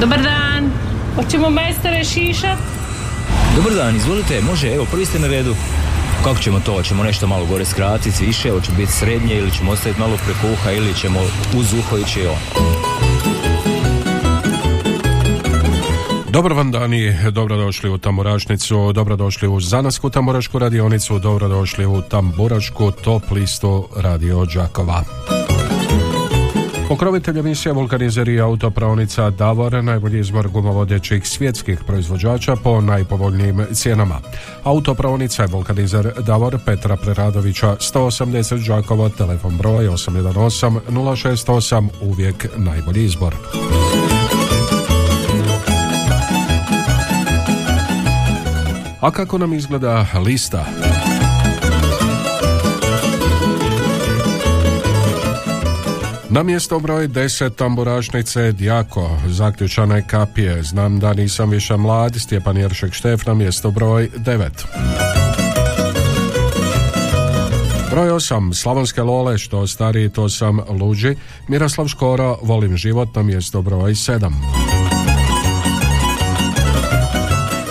Dobar dan. Hoćemo majstore šišat? Dobar dan, izvolite, može, evo, prvi ste na redu. Kako ćemo to? Hoćemo nešto malo gore skratiti, više, hoće biti srednje ili ćemo ostaviti malo preko uha ili ćemo uz uho ići on. Dobar vam dani, dobrodošli u Tamburašnicu, dobrodošli u Zanasku Tamburašku radionicu, dobrodošli u Tamburašku top listu Radio Đakova. Pokrovitelj emisije vulkanizeri autopravnica Davor, najbolji izbor gumovodećih svjetskih proizvođača po najpovoljnijim cijenama. Autopravnica je vulkanizer Davor Petra Preradovića 180 Đakova, telefon broj 818 068, uvijek najbolji izbor. A kako nam izgleda lista? Na mjesto broj 10 tamburašnice Djako, zaključane kapije, znam da nisam više mlad, Stjepan Jeršek Štef na mjesto broj 9. Broj 8, Slavonske lole, što stariji to sam luđi, Miroslav Škoro, volim život na mjesto broj 7.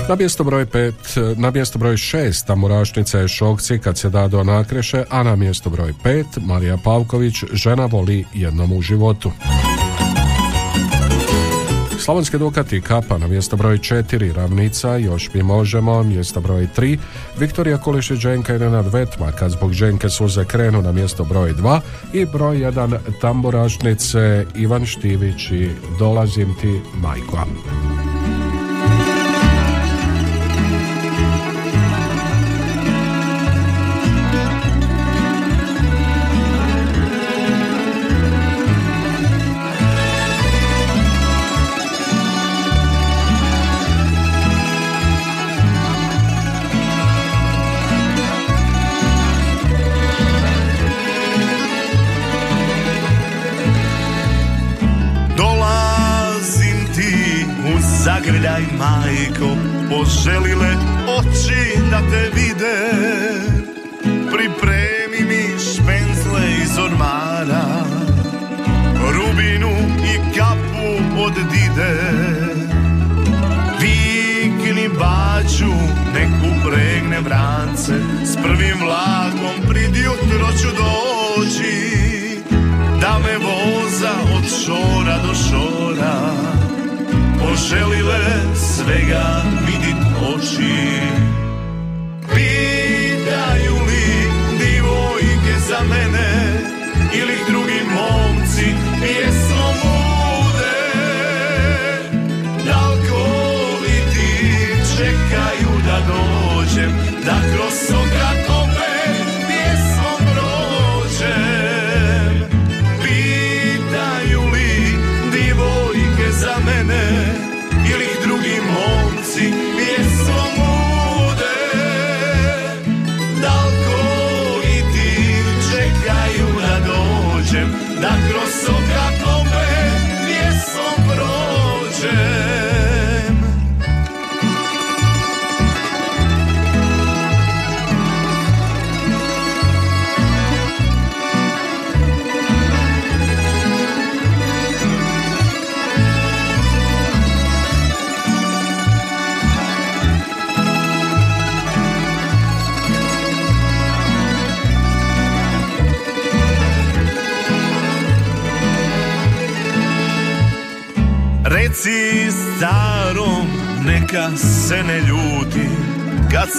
Na mjesto broj 5, na mjesto broj 6 Tamurašnica je Šokci kad se da do nakreše, a na mjesto broj 5 Marija Pavković žena voli jednom u životu. Slavonske Dukati Kapa na mjesto broj 4, Ravnica, još mi možemo, mjesto broj 3, Viktorija Kulišić Dženka i Nenad Vetma, kad zbog Dženke suze krenu na mjesto broj 2 i broj 1 Tamburašnice Ivan Štivić i Dolazim ti majko. Majko, poželile oči da te vide. Pripremi mi špenzle iz ormara Rubinu i kapu od dide. Vikni baču, nek upregne vrance S prvim vlakom prid jutro ću doći Da me voza od šora do šora poželile svega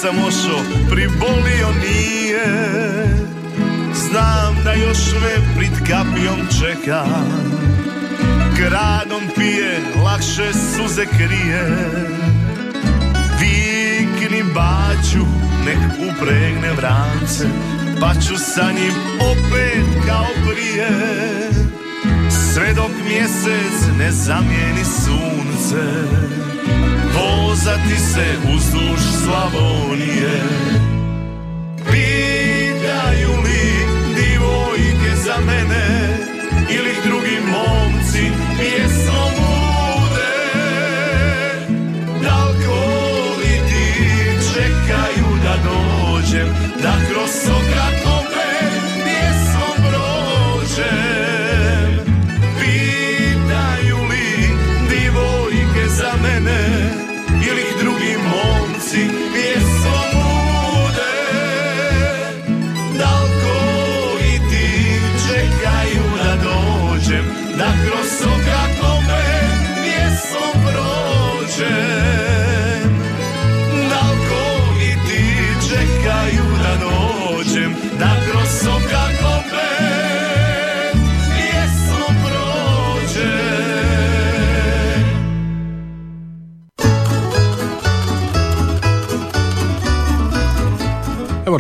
sam ošo pribolio nije. Znam da još me prid kapijom čeka. Gradom pije, lakše suze krije. Vikni baću, nek upregne vrance Pa ću sa njim opet kao prije. Sve dok mjesec ne zamijeni sunce Vozati se uzduž Slavonije. Pitaju li divojke za mene Ili drugi momci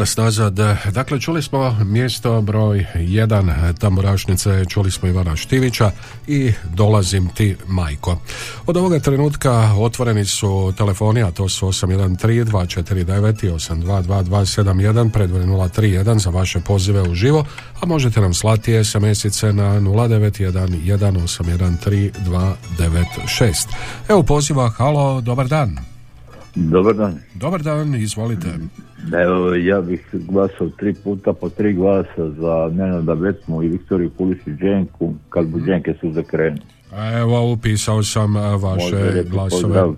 Evo nas nazad. Dakle, čuli smo mjesto broj jedan tamburašnice, čuli smo Ivana Štivića i dolazim ti majko. Od ovoga trenutka otvoreni su telefoni, a to su 813 249 i 822 predvore 031 za vaše pozive u živo, a možete nam slati SMS-ice na 091 1813 296. Evo poziva, halo, dobar dan. Dobar dan. Dobar dan, izvolite. Evo, ja bih glasao tri puta po tri glasa za Nenada Vetmu i Viktoriju Kulišić Dženku kad bu Dženke su zakrenu. Evo, upisao sam e, vaše Može, glasove. pozdrav.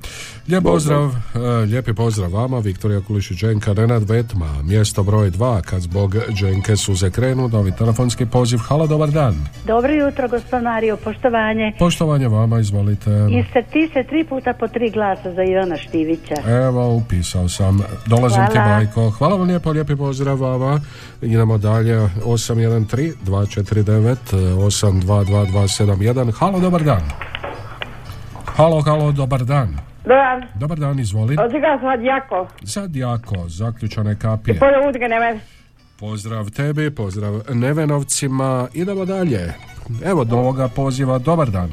Lijep pozdrav, e, lijepi pozdrav vama, Viktorija Kulišićenka, Nenad Vetma, mjesto broj dva, kad zbog Dženke suze krenu, novi telefonski poziv. Halo, dobar dan. Dobro jutro, gospod Mario, poštovanje. Poštovanje vama, izvolite. Jeste ti se tri puta po tri glasa za Ivana Štivića. Evo, upisao sam. Dolazim ti, Hvala. Majko. Hvala vam lijepo, lijepi pozdrav vama. Idemo dalje, 813 249 822271. Halo, dobar dan. Halo, halo, dobar dan. Dobar, Dobar dan, izvoli. odigra sad jako. Sad jako, zaključane kapije. Polje udge. Pozdrav tebi, pozdrav Nevenovcima. Idemo dalje. Evo do ovoga poziva, dobar dan.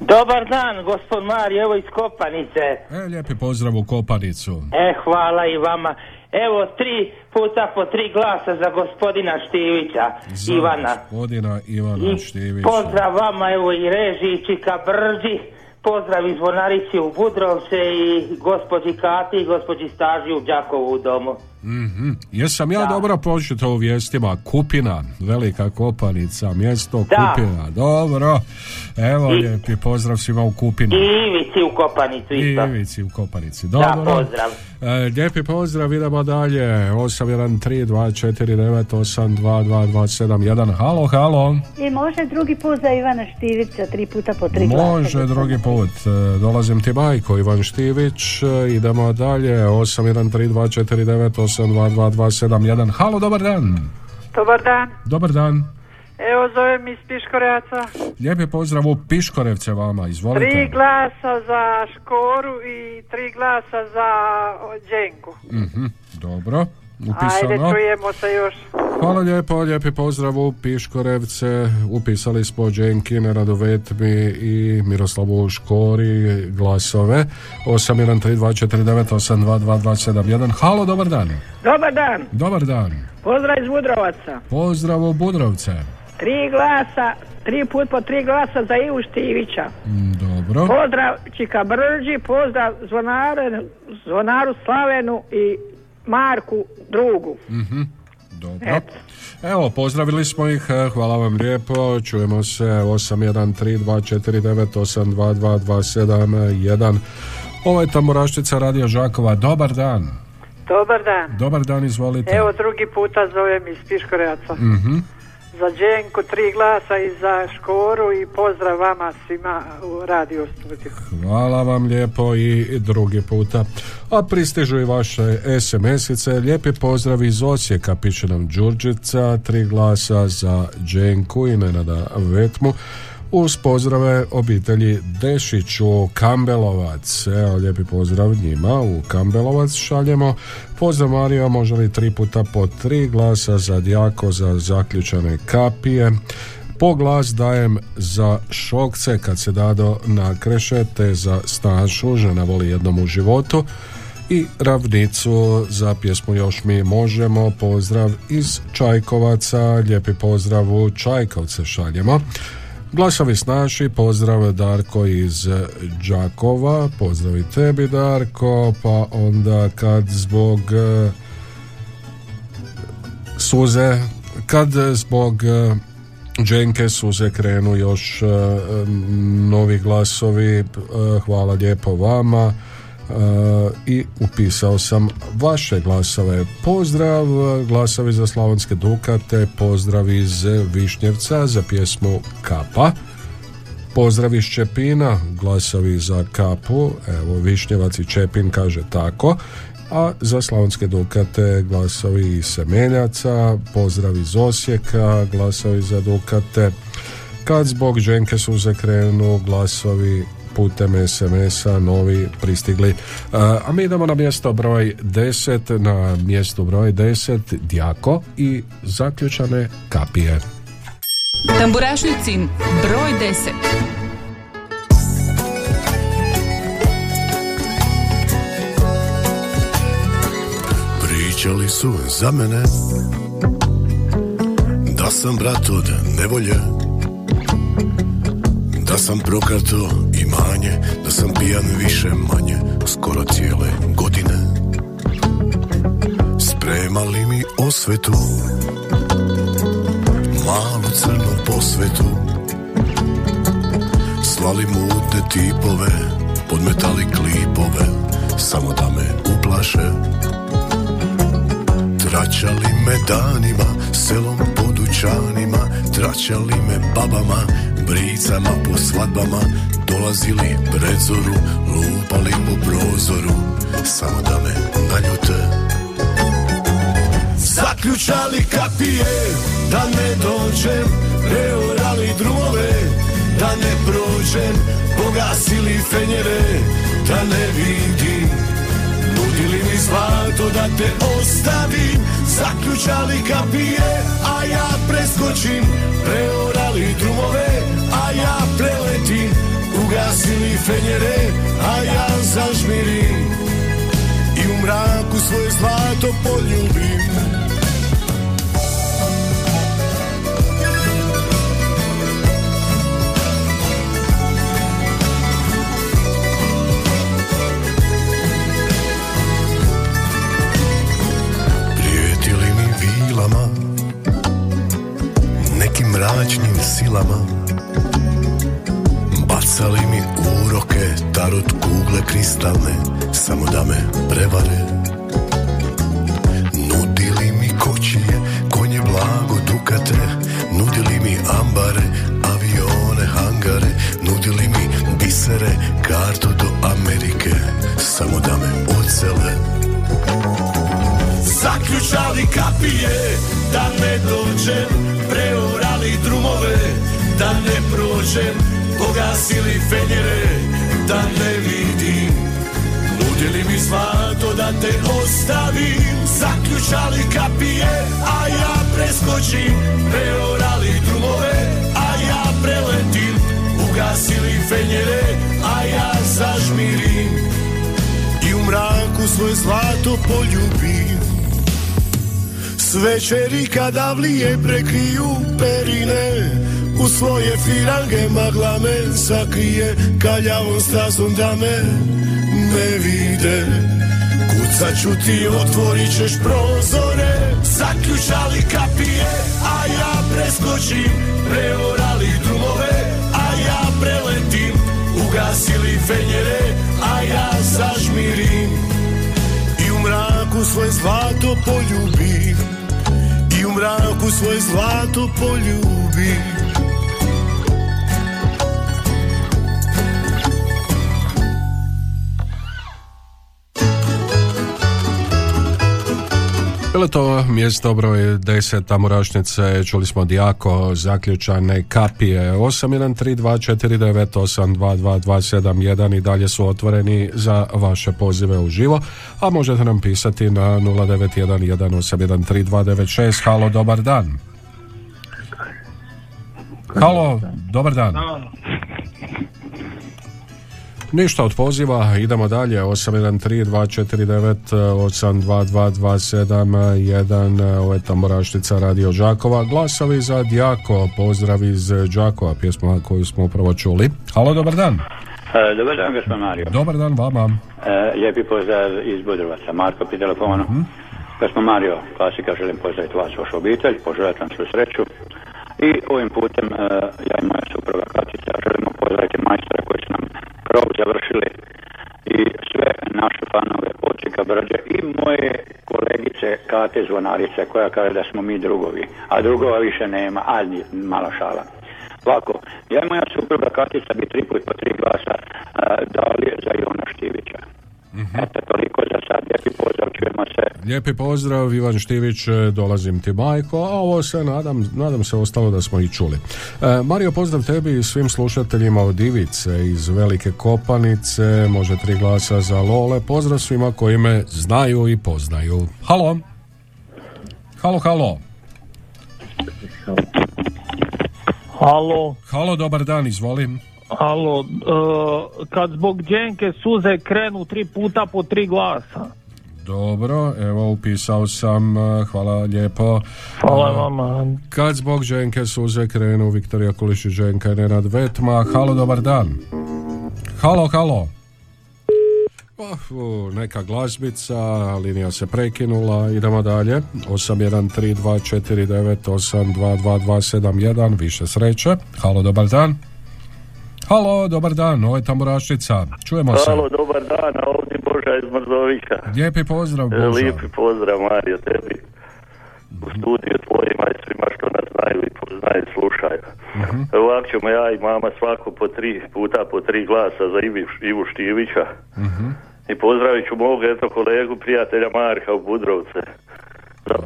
Dobar dan, gospod Mari, evo iz Kopanice. E, lijepi pozdrav u Kopanicu. E, hvala i vama. Evo, tri puta po tri glasa za gospodina Štivića, Za Ivana. Gospodina Ivana I Štivića. pozdrav vama, evo i reži Čika Brđi. Pozdrav iz Vonarici u Budrovce i gospođi Kati i gospođi Staži u Đakovu u domu. Mhm. Jesam ja dobro pročitao u vijestima. Kupina, velika kopanica, mjesto Da. Kupina. Dobro. Evo, I- lijepi pozdrav svima u Kupinu. I Ivici u Kopanicu I isto. Ivici u Kopanici. Da, Dobro. pozdrav. E, lijepi pozdrav, idemo dalje. 813-249-822-271. Halo, halo. I može drugi put za Ivana Štivića, tri puta po tri glasa. Može gospodine. drugi put. E, Dolazim ti Majko, Ivan Štivić. E, Idemo dalje. 813-249-822-271. Halo, dobar dan. Dobar dan. Dobar dan. Evo zovem iz Piškoreaca. Lijepi pozdrav u Piškorevce vama, izvolite. Tri glasa za Škoru i tri glasa za Đenku. Mhm, dobro, Ajde, upisano. čujemo se još. Hvala lijepo, lijepi pozdrav u Piškorevce. Upisali smo Dženki, Neradu Vetmi i Miroslavu Škori glasove. 813249822271. Halo, dobar dan. Dobar dan. Dobar dan. Pozdrav iz Budrovaca. Pozdrav u Budrovce. Tri glasa, tri put po tri glasa za Ivu Štivića. Mm, Dobro. Pozdrav Čika Brđi, pozdrav zvonaru, zvonaru Slavenu i Marku drugu. Dobro. Evo, pozdravili smo ih, e, hvala vam lijepo, čujemo se 813249822271. Ovo je Tamburaštica Radio Žakova, dobar dan. Dobar dan. Dobar dan, izvolite. Evo drugi puta zovem iz Piškoreaca. Mhm. Za Đenku tri glasa i za Škoru i pozdrav vama svima u radio studiju. Hvala vam lijepo i drugi puta. A pristižu i vaše SMS-ice. Lijepi pozdrav iz Osijeka, piše nam Đurđica, tri glasa za Dženku i Nenada Vetmu. Uz pozdrave obitelji Dešiću Kambelovac. Evo, lijepi pozdrav njima u Kambelovac šaljemo. Pozdrav Mario, može li tri puta po tri glasa za Djako za zaključane kapije. Po glas dajem za šokce kad se dado nakreše te za Stašu, žena voli jednom u životu i ravnicu za pjesmu Još mi možemo, pozdrav iz Čajkovaca, lijepi pozdrav u Čajkovce šaljemo. Glasovi snaši, pozdrav Darko iz Đakova, pozdrav i tebi Darko, pa onda kad zbog eh, suze, kad zbog eh, Dženke suze krenu još novi glasovi, hvala lijepo vama. Uh, i upisao sam vaše glasove. Pozdrav, glasovi za Slavonske Dukate, pozdrav iz Višnjevca za pjesmu Kapa. Pozdrav iz Čepina, glasovi za kapu, evo Višnjevac i Čepin kaže tako, a za Slavonske Dukate glasovi iz Semeljaca, pozdrav iz Osijeka, glasovi za Dukate, kad zbog Dženke suze krenu glasovi putem SMS-a novi pristigli. A mi idemo na mjesto broj 10, na mjestu broj 10 Djako i zaključane kapije. Tamburašnicin broj 10 Pričali su za mene Da sam brat od nevolje sam prokrato imanje Da sam pijan više manje Skoro cijele godine. Spremali mi osvetu Malu crnu posvetu. Slali mutne tipove Podmetali klipove Samo da me uplaše. Tračali me danima, selom po dućanima Tračali me babama, bricama po svadbama Dolazili pred zoru, lupali po prozoru Samo da me naljute. Zaključali kapije, da ne dođem Preorali drumove, da ne prođem Pogasili fenjere, da ne vidim. Nudili mi zlato da te ostavim Zaključali kapije, a ja preskočim Preorali drumove, a ja preletim Ugasili fenjere, a ja zažmirim. I u mraku svoje zlato poljubim. Prijetili mi vilama Nekim mračnim silama kristalne Samo da me prevare. Nudili mi kočije Konje blago dukate Nudili mi ambare Avione, hangare Nudili mi bisere Kartu do Amerike Samo da me ocele Zaključali kapije da ne dođem Preorali drumove da ne prođem Pogasili fenjere da ne vidim Nudili mi zlato da te ostavim Zaključali kapije, a ja preskočim. Preorali drumove, a ja preletim. Ugasili fenjere, a ja zažmirim. I u mraku svoje zlato poljubim. S večeri kada vlije prekriju perine U svoje firange magla me sakrije Kaljavom stazom da me ne vide. Kucat ću ti, otvorit ćeš prozore. Zaključali kapije, a ja preskočim. Preorali drumove, a ja preletim. Ugasili fenjere, a ja zažmirim. I u mraku svoje zlato poljubim. I u mraku svoje zlato poljubim Bilo to mjesto broj 10 Tamorašnice, čuli smo Dijako, zaključane kapije 813249822271 i dalje su otvoreni za vaše pozive u živo, a možete nam pisati na 0911813296. Halo, dobar dan. Halo, dobar dan. Ništa od poziva, idemo dalje, 813249822271, ovo je Tamoraštica Radio Đakova, glasovi za Djako, pozdrav iz Đakova, pjesma koju smo upravo čuli. Halo, dobar dan. E, dobar dan, gospodin Mario. Dobar dan vama. E, lijepi pozdrav iz Budrovaca. Marko pri telefonu. Gospodin Mario, klasika, želim pozdraviti vas, vašu obitelj, poželjati vam svu sreću. I ovim putem, e, ja i moja supruga Katica, želimo pozdraviti majstora koji su nam krov završili i sve naše fanove Ocika Brđe i moje kolegice Kate Zvonarice koja kaže da smo mi drugovi, a drugova više nema, a mala šala. Ovako, Ja i moja supruga Katica bi tri put po tri glasa a, dali za Ivana Štivića. Eto, toliko za sad. Lijepi pozdrav, čujemo se. Lijepi pozdrav, Ivan Štivić, e, dolazim ti majko, a ovo se nadam, nadam se ostalo da smo i čuli. E, Mario, pozdrav tebi i svim slušateljima od Ivice iz Velike Kopanice, može tri glasa za Lole, pozdrav svima koji me znaju i poznaju. Halo? Halo, halo. Halo, Halo, dobar dan, izvolim. Halo, e, kad zbog dženke suze krenu tri puta po tri glasa. Dobro, evo upisao sam, e, hvala lijepo. Hvala E, vama. Kad zbog Ženke suze krenu, Viktorija Kulišić, Ženka i Nenad Vetma. Halo, dobar dan. Halo, halo. Oh, neka glazbica, linija se prekinula, idemo dalje. 813249822271, više sreće. Halo, dobar dan. Halo, dobar dan, ovo je Tamburaščica. Čujemo se. Halo, dobar dan, a ovdje Boža iz Mrzovića. Lijepi pozdrav, E, Boža. Lijepi pozdrav, Mario, tebi. U studiju tvojima i svima što nas znaju i poznaju i slušaju. Mhm. Ovako ćemo ja i mama svako po tri puta po tri glasa za Ivi, Ivu Štivića. Mhm. I pozdravit ću mog eto kolegu, prijatelja Marka u Budrovce. Za,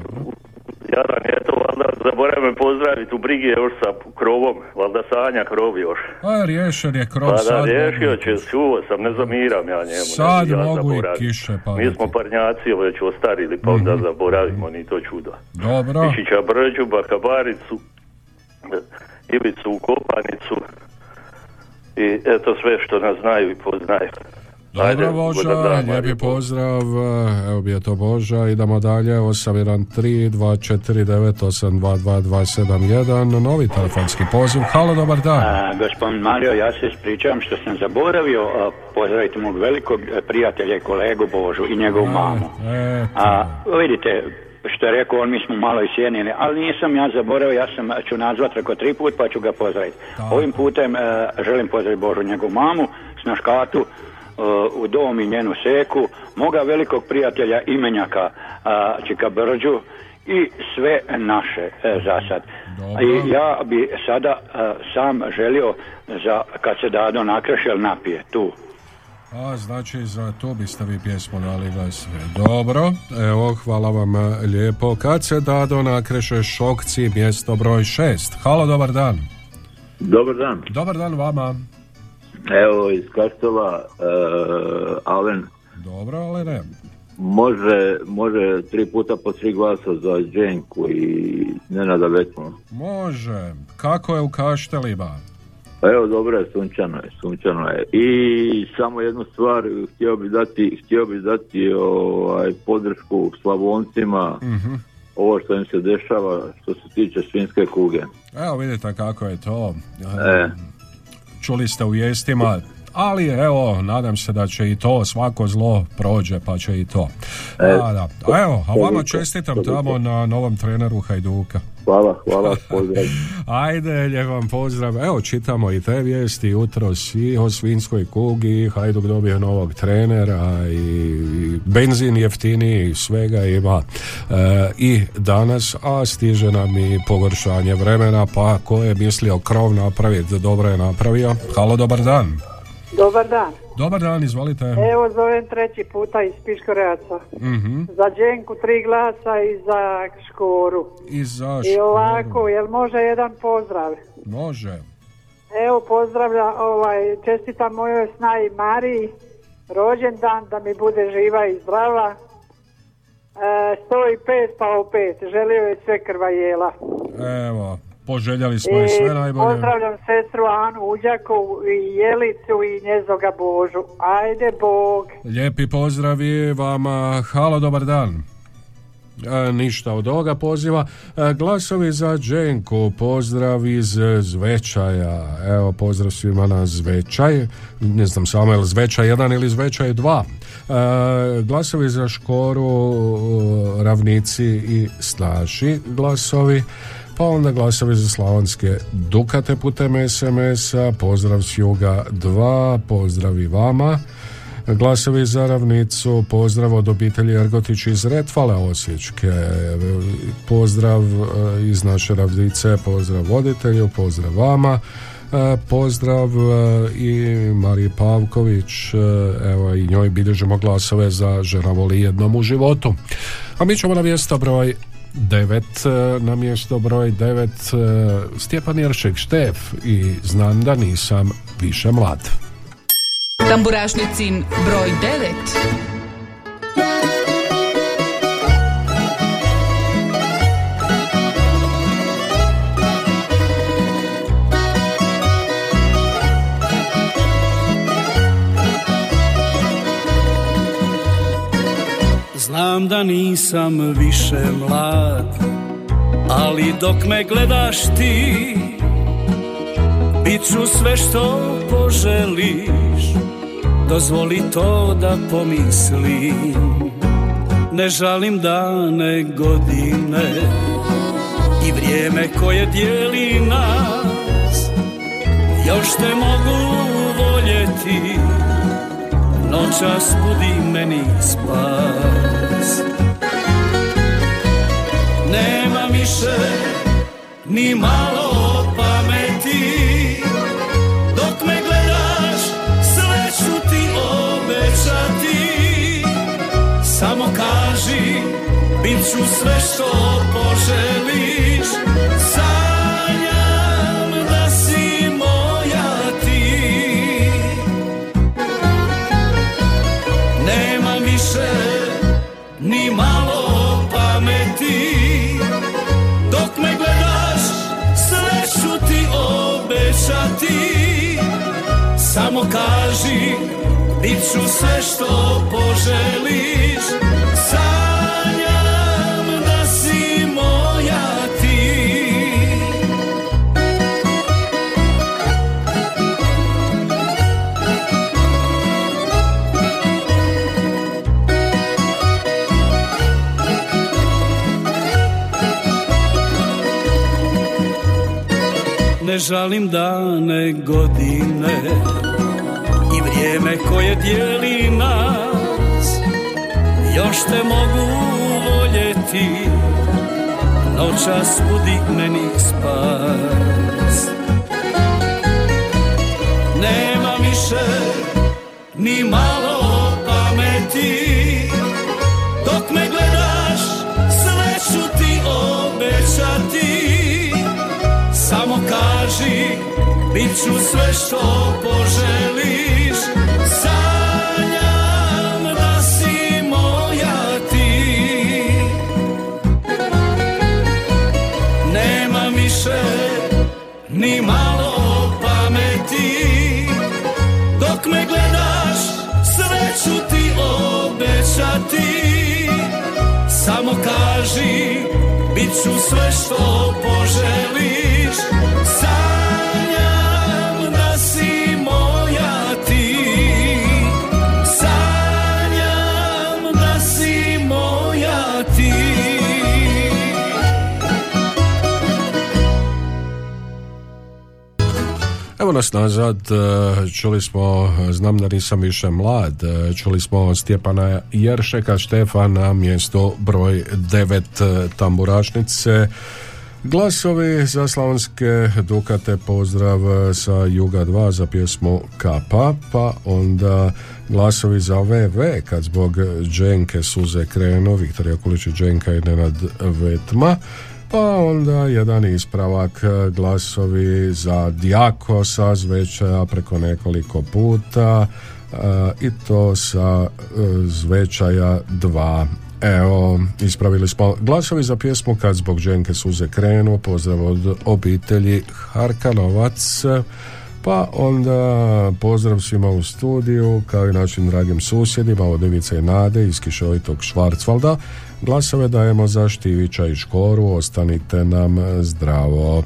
Jadan, eto, valjda zaboravim pozdraviti u brigi još sa krovom, valjda sanja krov još. A, riješen je krov Pa da, sad. riješio mogu- će, čuo sam, ne zamiram ja njemu. Sad ne bi ja mogu i kiše Mi padati. smo parnjaci već ostarili, pa onda zaboravimo, ni to čudo. Dobro. Mišića Brđu, Bakabaricu, Ivicu u Kopanicu i eto sve što nas znaju i poznaju. Dobro, Boža, lijepi pozdrav, evo bi je to Boža, idemo dalje, 813-249-822-271, novi telefonski poziv, halo, dobar dan. A, gospodin Mario, ja se ispričavam što sam zaboravio a, pozdraviti mog velikog e, prijatelja i kolegu Božu i njegovu mamu. Eto, A vidite, što je rekao on, mi smo malo isjenili, ali nisam ja zaboravio, ja sam ću nazvat reko tri put pa ću ga pozdraviti. Ovim putem e, želim pozdraviti Božu njegovu mamu, snaškatu, e, u dom i njenu seku, moga velikog prijatelja imenjaka Čika Brđu i sve naše e, za sad. I ja bi sada e, sam želio za kad se Dado nakreše ili napije tu. a znači za to biste vi pjesmu dali da sve. Dobro, evo, hvala vam e, lijepo. Kad se dado nakreše šokci, mjesto broj šest. Halo, dobar dan. Dobar dan. Dobar dan vama. Evo iz Kastova, uh, Alen, Dobro, ali ne. može, može tri puta po tri glasa za Dženku i Nenada Vetmu. Može. Kako je u Kaštelima? Pa evo, dobro je, sunčano je, sunčano je. I samo jednu stvar, htio bi dati, htio bi dati ovaj, podršku Slavoncima, Mhm. ovo što im se dešava što se tiče svinske kuge. Evo vidite kako je to. E. Čuli ste u ali evo, nadam se da će i to, svako zlo prođe, pa će i to. E, A, da. A evo, a vama čestitam tamo na novom treneru Hajduka. Hvala, hvala, pozdrav. Ajde, lijep vam pozdrav. Evo, čitamo i te vijesti jutros i o svinskoj kugi, Hajduk dobio novog trenera i benzin jeftiniji, svega ima e, i danas, a stiže nam i pogoršanje vremena, pa ko je mislio krov napraviti, dobro je napravio. Halo, dobar dan. Dobar dan. Dobar dan, izvolite. Evo zovem treći puta iz Piškoreaca. Mhm. Za Dženku tri glasa i za Škoru. I za I ovako, jel može jedan pozdrav? Može. Evo pozdravlja, ovaj, čestitam mojoj snaji Mariji, rođendan, da mi bude živa i zdrava. E, 105 pa opet, želio je sve krvajela. Evo, poželjeli smo i sve I najbolje. pozdravljam sestru Anu Uđakovu i Jelicu i njezoga Božu. Ajde Bog. Lijepi pozdravi vama. Halo, dobar dan. E, ništa od ovoga poziva. E, glasovi za Dženku, pozdrav iz Zvečaja. Evo, pozdrav svima na Zvečaj. Ne znam samo je li Zvečaj 1 ili Zvečaj 2. E, glasovi za Škoru, e, Ravnici i Snaši glasovi. Pa onda glasovi za slavonske Dukate putem SMS-a, pozdrav s Juga 2, pozdrav i vama. Glasovi za ravnicu, pozdrav od obitelji Ergotić iz Retfale Osječke, pozdrav e, iz naše ravnice, pozdrav voditelju, pozdrav vama. E, pozdrav e, i Mariji Pavković, evo i njoj bilježimo glasove za žena voli jednom u životu. A mi ćemo na mjesto broj 9, na mjesto broj 9 Stjepan Jeršek Štef i znam da nisam više mlad. Tamburašnicin broj 9 Znam da nisam više mlad Ali dok me gledaš ti Bit ću sve što poželiš. Dozvoli to da pomislim Ne žalim dane godine I vrijeme koje dijeli nas. Još te mogu voljeti Noćas budi meni spas nema više ni malo pameti. Dok me gledaš sve ću ti obećati. Samo kaži bit ću sve što poželiš Samo kaži Bit ću sve što poželiš. Sanjam da si moja ti. Ne žalim dane godine vrijeme koje dijeli nas Još te mogu voljeti Noćas budi meni spas Nema više ni malo pameti. Dok me gledaš sve ću ti obećati. Samo kaži, bit ću sve što poželiš kaži, bit ću sve što poželiš nas nazad, e, čuli smo, znam da nisam više mlad, e, čuli smo Stjepana Jeršeka Štefana, mjesto broj 9 tamburašnice, Glasovi za slavonske Dukate pozdrav sa Juga 2 za pjesmu Kapa, pa onda glasovi za VV kad zbog Dženke suze krenu, Viktorija Kulić i Dženka i Nenad Vetma, pa onda jedan ispravak glasovi za Dijakosa zvečaja preko nekoliko puta i to sa zvečaja 2 Evo, ispravili smo glasovi za pjesmu Kad zbog ženke suze krenu, pozdrav od obitelji Harkanovac, pa onda pozdrav svima u studiju, kao i našim dragim susjedima od Ivice i Nade iz kišovitog Švarcvalda. Glasove dajemo za Štivića i Škoru, ostanite nam zdravo.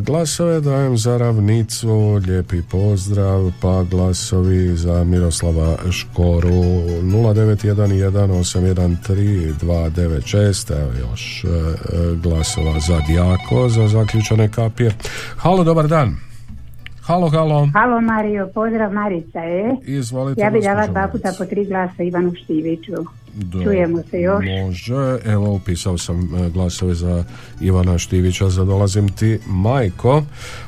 Glasove dajem za ravnicu, lijepi pozdrav, pa glasovi za Miroslava Škoru 0911813296, evo još e, glasova za Dijako, za zaključane kapije. Halo, dobar dan. Halo, halo. Halo Mario, pozdrav Marica, e? Izvolite. Ja bih dala dva puta po tri glasa Ivanu Štiviću. Do- Čujemo se još. Može, evo upisao sam e, glasove za Ivana Štivića za Dolazim ti majko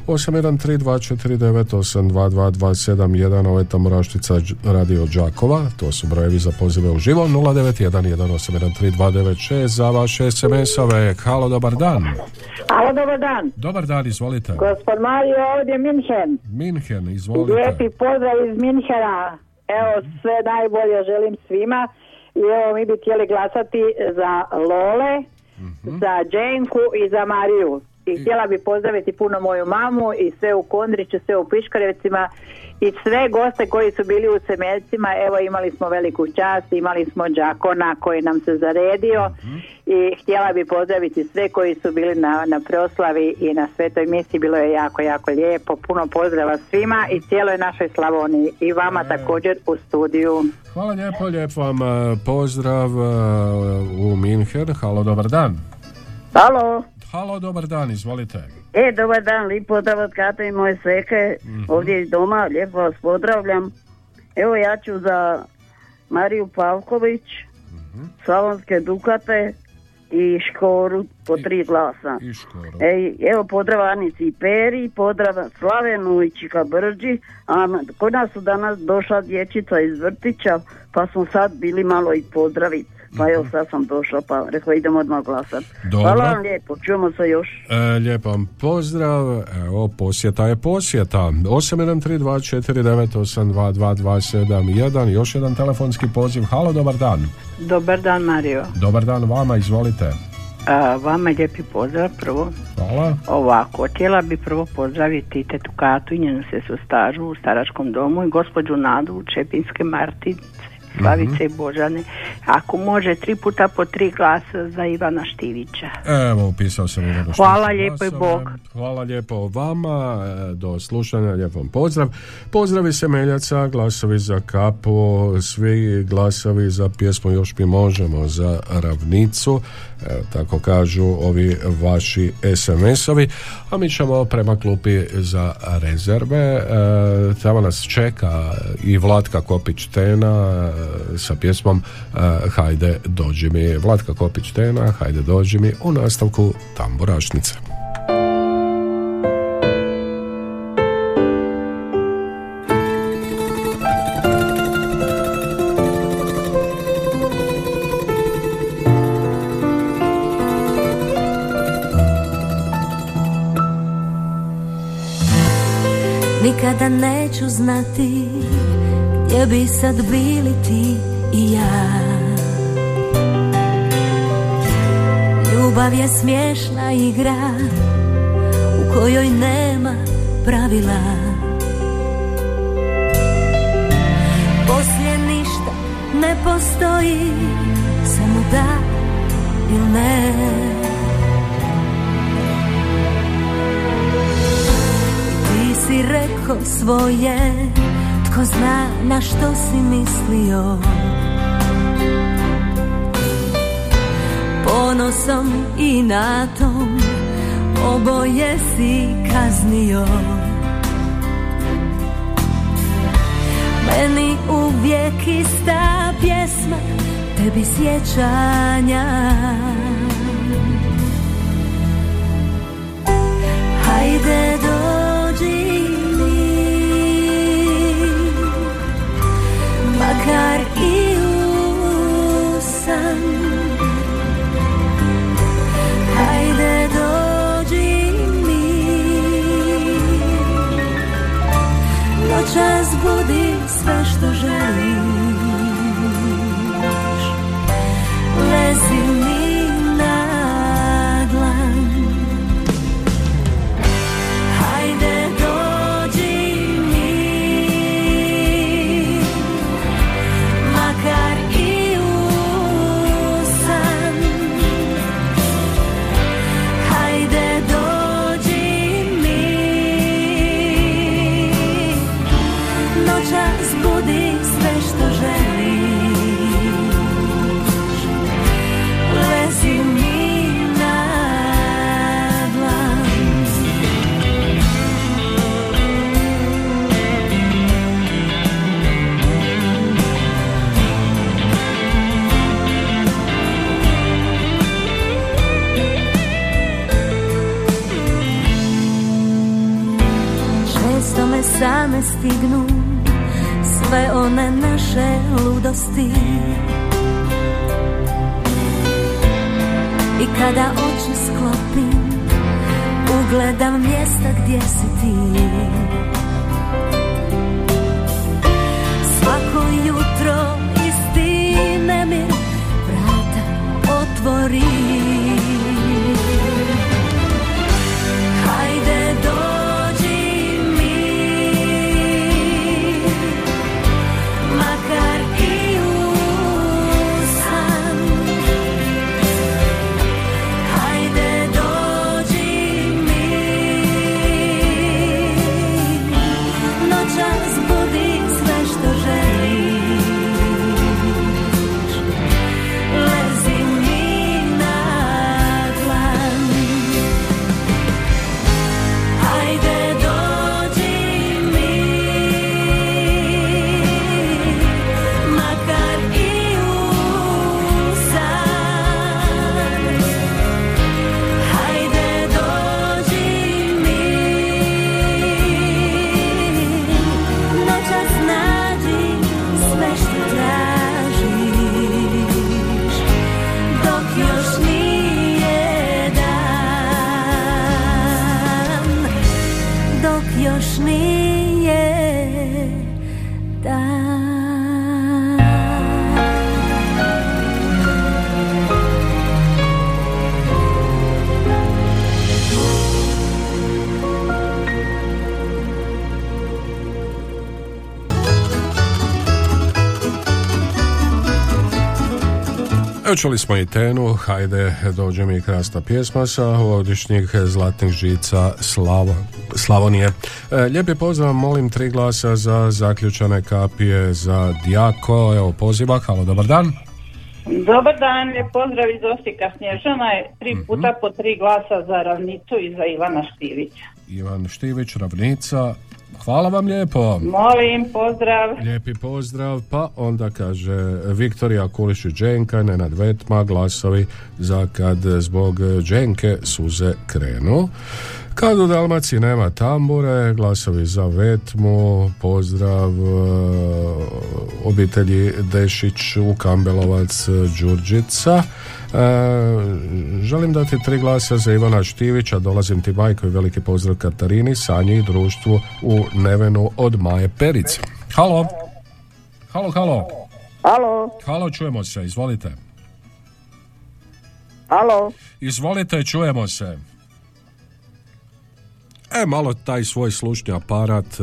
813249822271 ovo je tamo Raštica Đ- Radio Đakova to su brojevi za pozive u živo 0911813296 za vaše SMS-ove halo dobar dan Alo, dobar dan. dobar dan izvolite Gospod Mario, ovdje Minhen. Minhen izvolite Lijepi pozdrav iz Minhena. Evo, sve najbolje želim svima. I evo, mi bi htjeli glasati za Lole, za Dženku i za Mariju. I htjela bi pozdraviti puno moju mamu i sve u Kondriću, sve u Piškarevcima i sve goste koji su bili u Semeljcima. Evo imali smo veliku čast, imali smo Đakona koji nam se zaredio i htjela bi pozdraviti sve koji su bili na, na proslavi i na svetoj misiji. Bilo je jako, jako lijepo. Puno pozdrava svima i cijeloj našoj Slavoniji i vama također u studiju. Hvala lijepo, lijep vam e, pozdrav e, u Minhen. Halo, dobar dan. Halo, Halo, dobar dan, izvolite. e, dobar dan, lijep pozdrav od Kate i moje seke, ovdje iz doma, lijepo vas pozdravljam. Evo ja ću za Mariju Pavković, Slavonske Dukate i Škoru po tri glasa. Ej, evo pozdrav Anici i Peri, pozdrav Slavenu i Čika Brđi, a kod nas su danas došla dječica iz vrtića, pa smo sad bili malo i pozdraviti. Pa evo sad sam došla, pa rekao idemo odmah glasat. Dobro. Hvala vam lijepo, čujemo se još. E, lijep vam pozdrav, evo posjeta je posjeta 813249822271 još jedan telefonski poziv, halo dobar dan Dobar dan Mario. dobar dan vama, izvolite A, vama lijepi pozdrav prvo. hvala Ovako, htjela bi prvo pozdraviti tetu Katu i njenu sesu stažu u staračkom domu i gospođu Nadu u Čepinske Martice, Slavice i Božane. Ako može, tri puta po tri glasa za Ivana Štivića. Evo, upisao sam Ivanu Hvala lijepo i. Bog. Hvala lijepo vama, e, do slušanja, lijep vam pozdrav. Pozdravi Semeljaca, glasovi za kapu, svi glasovi za pjesmu Još mi možemo, za ravnicu, e, tako kažu ovi vaši SMS-ovi, a mi ćemo prema klupi za rezerve. E, tamo nas čeka i Vlatka Kopić-Tena e, sa pjesmom e, Hajde dođi mi. Vlatka Kopić-Tena, Hajde dođi mi u nastavku Tamburašnice. Nikada neću znati gdje bi sad bili ti i ja. Ljubav je smiješna igra u kojoj nema pravila. Poslije ništa ne postoji, samo da ili ne si rekao svoje Tko zna na što si mislio. Ponosom i natom Oboje si kaznio. Meni uvijek ista pjesma Tebi sjećanja. Hajde dođi Makar i u Hajde dođi mi Noćas budi stignu sve one naše ludosti. I kada oči sklopim Ugledam mjesta gdje si ti čuli smo i Tenu, hajde dođe mi krasna pjesma sa ovodišnjih zlatnih žica Slavo, Slavonije. E, lijepi pozdrav, molim tri glasa za zaključane kapije za Dijako. Evo poziva, halo, dobar dan. Dobar dan, lijep pozdrav iz Osijeka Snježana je tri puta po tri glasa za ravnicu i za Ivana Štivića. Ivan Štivić, Ravnica, hvala vam lijepo. Molim, pozdrav. Lijepi pozdrav, pa onda kaže Viktorija Kulišić Dženka, Nenad Vetma, glasovi za kad zbog Dženke suze krenu. Kad u Dalmaciji nema tambure, glasovi za Vetmu, pozdrav e, obitelji Dešić u Kambelovac Đurđica. E, želim dati tri glasa za Ivana Štivića, dolazim ti majko i veliki pozdrav Katarini, Sanji i društvu u Nevenu od Maje Perice. Halo? Halo, halo. Halo, Halo, čujemo se, izvolite. halo. Izvolite, čujemo se. E, malo taj svoj slušni aparat e,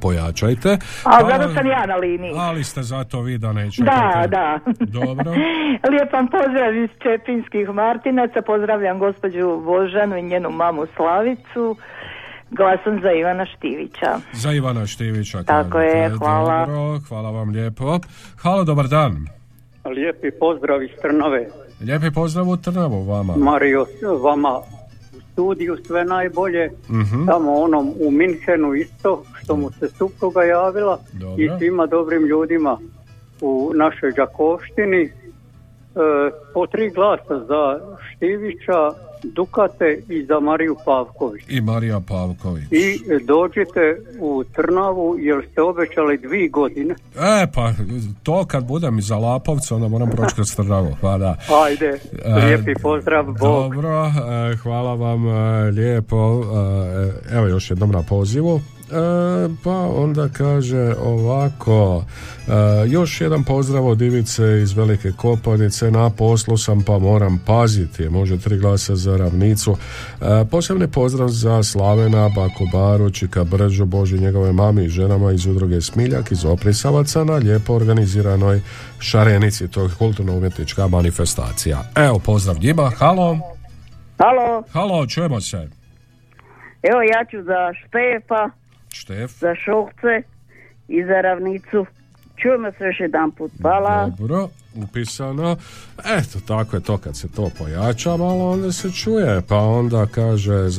pojačajte. A Pa- zato sam ja na liniji. Ali ste zato vi da ne Da, da. Dobro. Lijepan pozdrav iz Čepinskih Martinaca. Pozdravljam gospođu Božanu i njenu mamu Slavicu. Glasom za Ivana Štivića. Za Ivana Štivića. Tako je, hvala. Dobro, hvala vam lijepo. Halo, dobar dan. Lijepi pozdrav iz Trnave. Lijepi pozdrav u Trnavu vama. Mario, vama studiju sve najbolje. Mhm. Tamo onom u Minhenu isto, što mu se supruga javila. Dobro. I svima dobrim ljudima u našoj Đakovštini. E, po tri glasa za Štivića, Dukate i za Mariju Pavković. I Marija Pavković. I dođite u Trnavu jer ste obećali dvi godine. E, pa to kad budem iza Lapovca, onda moram proći kroz Trnavu. Pa da. Ajde, E, lijepi pozdrav, Bog. Dobro, e, hvala vam e, lijepo. E, Evo još jednom na pozivu. E, pa onda kaže ovako e, još jedan pozdrav od Ivice iz Velike Kopanice na poslu sam pa moram paziti može tri glasa za ravnicu. E, posebni pozdrav za Slavena Baku Baru, Čika Brđu Boži njegove mami i ženama iz udruge Smiljak iz Oprisavaca na lijepo organiziranoj šarenici to je kulturno-umjetnička manifestacija. Evo pozdrav njima, halo. Halo, halo, čujemo se. Evo ja ću za Štefa, Štef za Šokce i za Ravnicu. Čujemo se još jedan put. Hvala. Dobro, upisano. Eto, tako je to kad se to pojača malo, onda se čuje. Pa onda kaže e,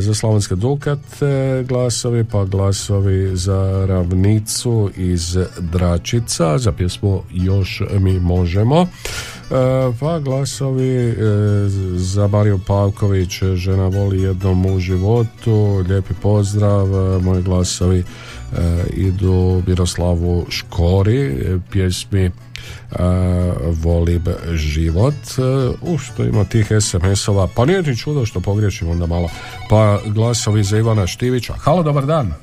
za Slavonske Dukate glasovi, pa glasovi za Ravnicu iz Dračica, za pjesmu Još mi možemo. pa glasovi e, za Mariju Pavković žena voli jednom u životu lijepi pozdrav moji glasovi idu Miroslavu Škori pjesmi volim život u što ima tih SMS-ova pa nije ni čudo što pogriješimo onda malo pa glasovi za Ivana Štivića halo dobar dan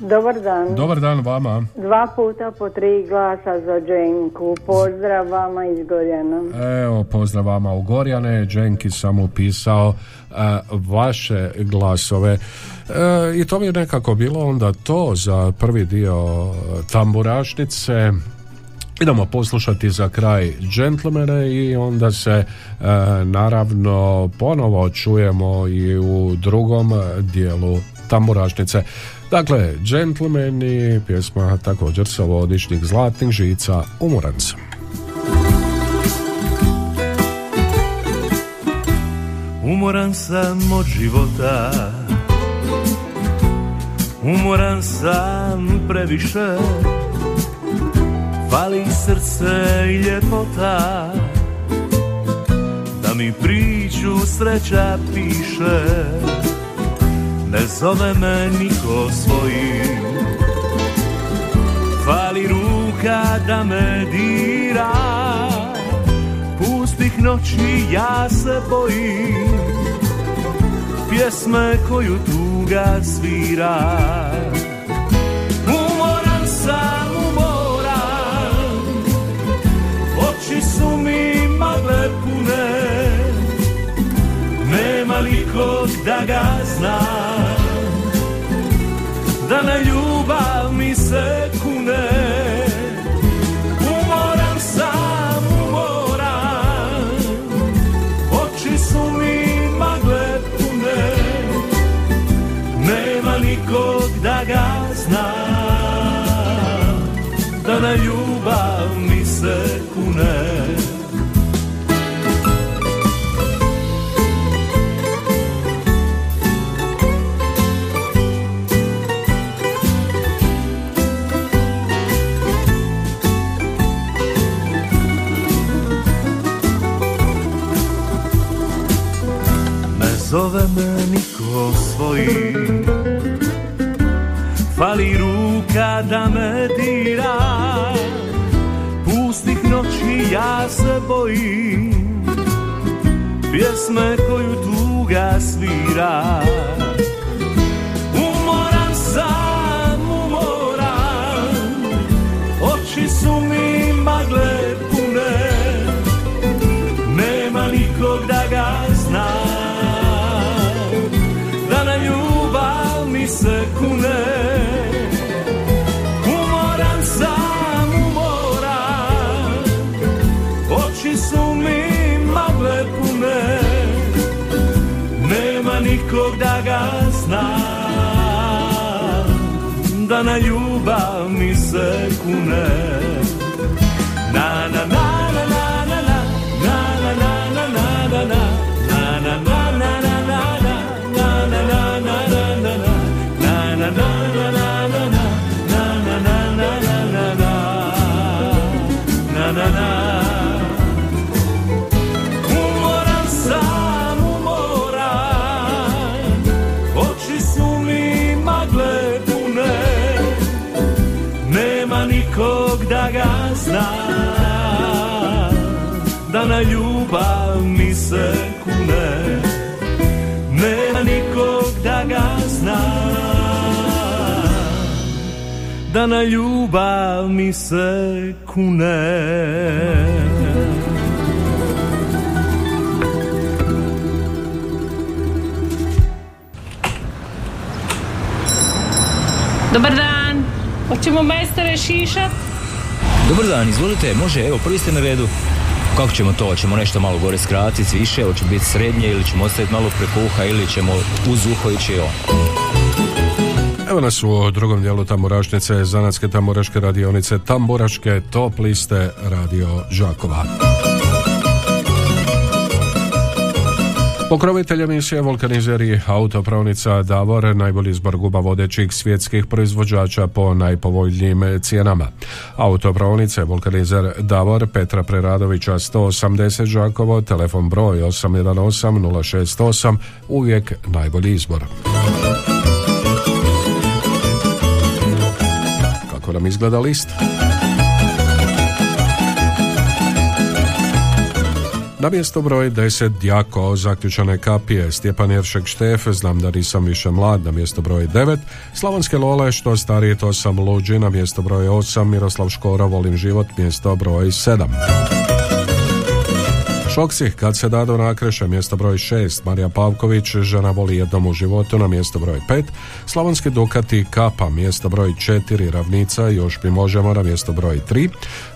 Dobar dan. Dobar dan vama. Dva puta po tri glasa za Dženku. Pozdrav vama iz Gorjana. Evo, pozdrav vama u Gorjane. Dženki sam upisao vaše glasove. I to mi je nekako bilo onda to za prvi dio tamburašnice. Idemo poslušati za kraj džentlmene i onda se naravno ponovo čujemo i u drugom dijelu tamburašnice. Dakle, džentlmeni, pjesma također sa vodišnjih zlatnih žica Umoran sam. Umoran sam od života Umoran sam previše Fali srce i ljepota Da mi priču sreća piše. Ne zove me niko svojim Fali ruka da me dira Pustih noći ja se bojim. Pjesme koju tuga svira ga zna Da na ljubav mi se zove me niko svoji Fali ruka da me dira. Pustih noći ja se bojim. Pjesme koju tuga svira. Umoran sam, umoran. Oči su mi magle Da na ljubav mi se kune ljubav mi se kune nema nikog da ga zna Da na ljubav mi se kune Dobar dan. Hoćemo majstore šišat? Dobar dan, izvolite, može, evo, prvi ste na redu. Kako ćemo to? Hoćemo nešto malo gore skratiti, više, hoće biti srednje ili ćemo ostaviti malo preko uha ili ćemo uz uho ići on. Evo nas u drugom dijelu Tamburašnice, Zanatske tamburaške radionice, Tamburaške top liste Radio Žakova. Pokrovitelj emisije Vulkanizeri autopravnica Davor, najbolji izbor guba vodećih svjetskih proizvođača po najpovoljnijim cijenama. Autopravnice Vulkanizer Davor Petra Preradovića 180 Žakovo, telefon broj 818 068, uvijek najbolji izbor. Kako nam izgleda list? Na mjesto broj 10 Djako, zaključane kapije, Stjepan Jeršek Štef, znam da nisam više mlad, na mjesto broj 9, Slavonske Lole, što starije to sam luđi, na mjesto broj 8, Miroslav Škora, volim život, mjesto broj 7. Šoksi, kad se dado nakreše, mjesto broj 6, Marija Pavković, žena voli jednom u životu, na mjesto broj 5, Slavonski Dukati, Kapa, mjesto broj 4, Ravnica, još mi možemo, na mjesto broj 3,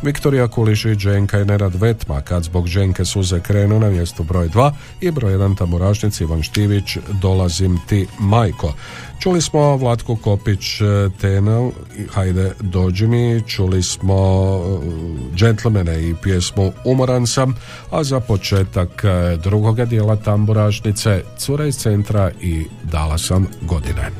Viktorija Kulišić, Dženka i Nerad Vetma, kad zbog Dženke suze krenu, na mjesto broj 2 i broj 1 Tamurašnic, Ivan Štivić, dolazim ti majko. Čuli smo Vlatko Kopić e, Tenel, hajde dođi mi, čuli smo e, džentlmene i pjesmu Umoran sam, a za početak e, drugoga dijela tamburašnice Cura iz centra i Dala sam godine.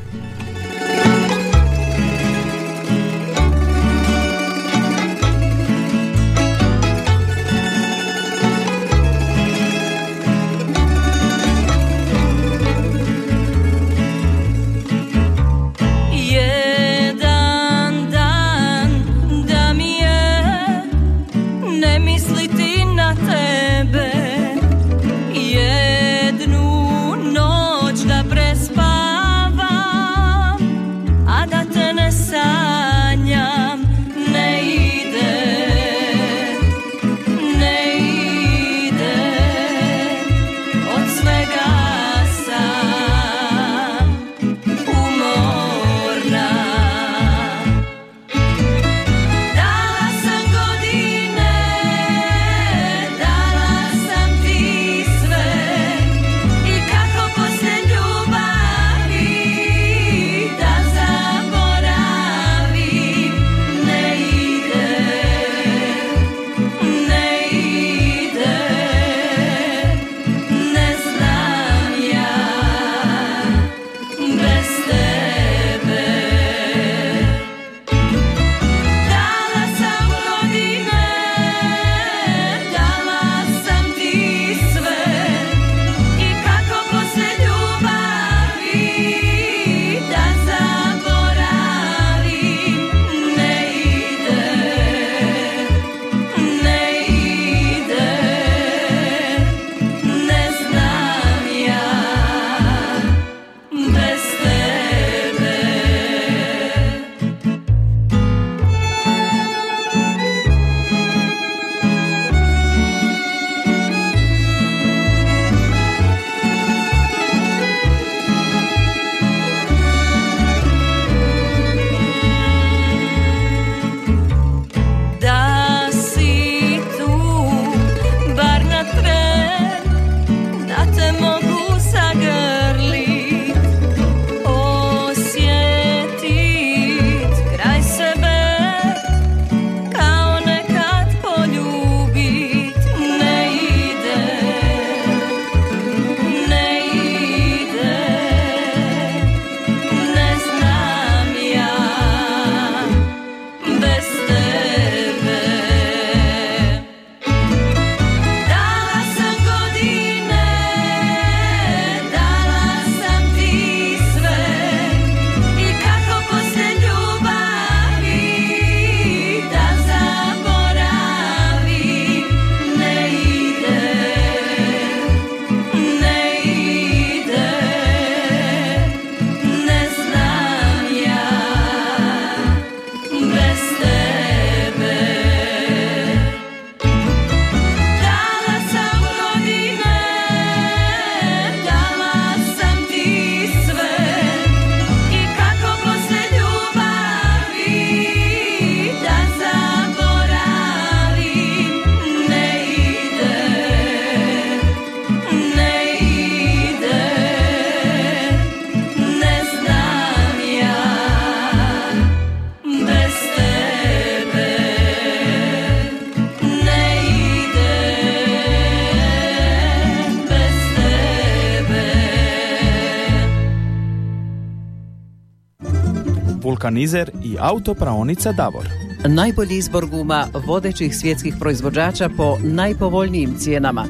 Vulkanizer i autopraonica Davor. Najbolji izbor guma vodećih svjetskih proizvođača po najpovoljnijim cijenama.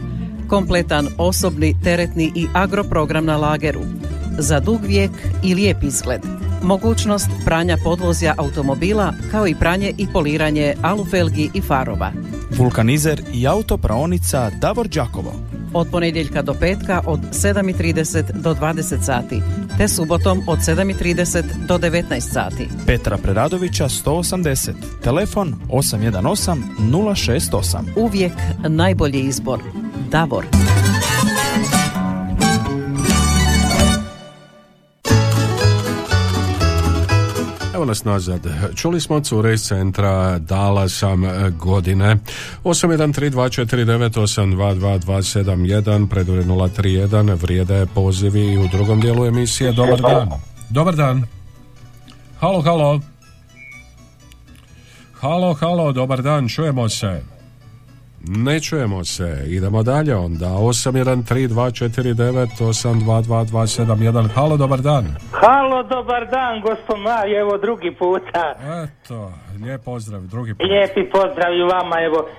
Kompletan osobni, teretni i agroprogram na lageru. Za dug vijek i lijep izgled. Mogućnost pranja podvozja automobila kao i pranje i poliranje alufelgi i farova. Vulkanizer i autopraonica Davor Đakovo. Od ponedjeljka do petka od 7.30 do 20 sati, te subotom od 7.30 do 19 sati. Petra Preradovića 180. Telefon 818 068. Uvijek najbolji izbor. Davor. Evo nas nazad. Čuli smo cure iz centra, dala sam e, godine. 813249822271, preduje 031, vrijede pozivi u drugom dijelu emisije. Dobar dan. Dobar dan. Halo, halo. Halo, halo, dobar dan, čujemo se. Ne čujemo se. Idemo dalje onda. 813249822271. Halo, dobar dan. Halo, dobar dan, gospod Mari, evo drugi puta. Eto, lijep pozdrav, drugi put. Lijepi pozdrav i vama, evo. E,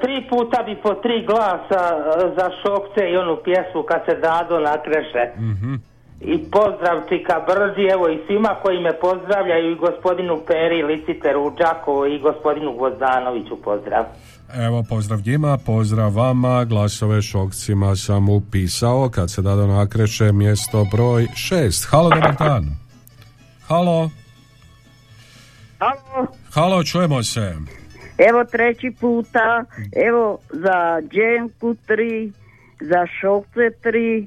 tri puta bi po tri glasa e, za šokce i onu pjesmu kad se dado nakreše. Mhm. I pozdrav Čika Brži, evo i svima koji me pozdravljaju i gospodinu Peri Liciteru Đakovo i gospodinu Gvozdanoviću pozdrav. Evo, pozdrav njima, pozdrav vama, glasove šokcima sam upisao, kad se dado nakreće mjesto broj šest. Halo, dobar dan. Halo, Halo, halo, čujemo se. evo treći puta, evo za Dženku tri, za Šokce tri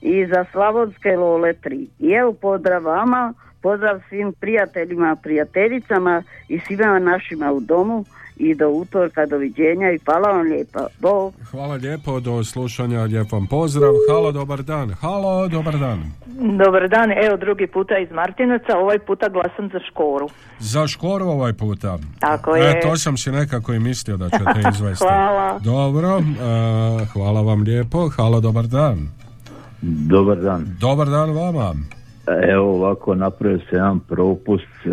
i za Slavonske Lole tri. I evo pozdrav vama, pozdrav svim prijateljima, prijateljicama i svima našima u domu i do utorka, doviđenja i hvala vam lijepa. Bog. Hvala lijepo, do slušanja, lijep vam pozdrav. Halo, dobar dan. Halo, dobar dan. Dobar dan, evo drugi puta iz Martinaca, ovaj puta glasam za škoru. Za škoru ovaj puta. Tako je. E, to sam si nekako i mislio da ćete izvesti. Hvala. Dobro, e, hvala vam lijepo. Halo, dobar dan. Dobar dan. Dobar dan vama. Evo ovako napravio se jedan propust, e,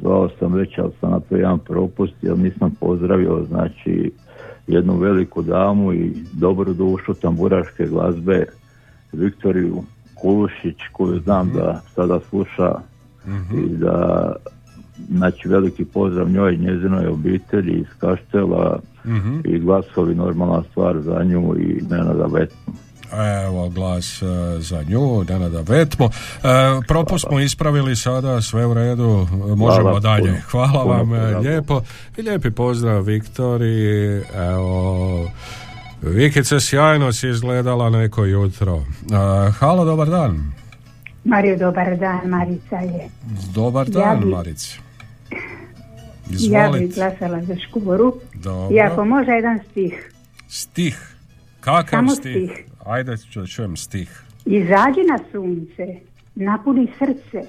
zvao sam već, ali sam napravio jedan propust jer nisam pozdravio znači jednu veliku damu i dobru dušu tamburaške glazbe Viktoriju Kulušić koju znam da sada sluša i da znači veliki pozdrav njoj i njezinoj obitelji iz Kaštela Mhm. i glasovi normalna stvar za nju i Nenada Vetnu. Evo glas e, za nju, Nenada Vetmo. E, propust smo ispravili sada, sve u redu, e, možemo Hvala, dalje. Hvala puno vam lijepo i lijepi pozdrav Viktoriji. Evo, Vikice, sjajno si izgledala neko jutro. E, halo, dobar dan. Mario, dobar dan, Marica je. Dobar Ja dan, bi- Marici. Ja bih glasala za škoru. Dobro. I ako može jedan stih. Stih. Kakav Samo stih? stih. Ajde, ču- čujem stih. Izađi na sunce, napuni srce,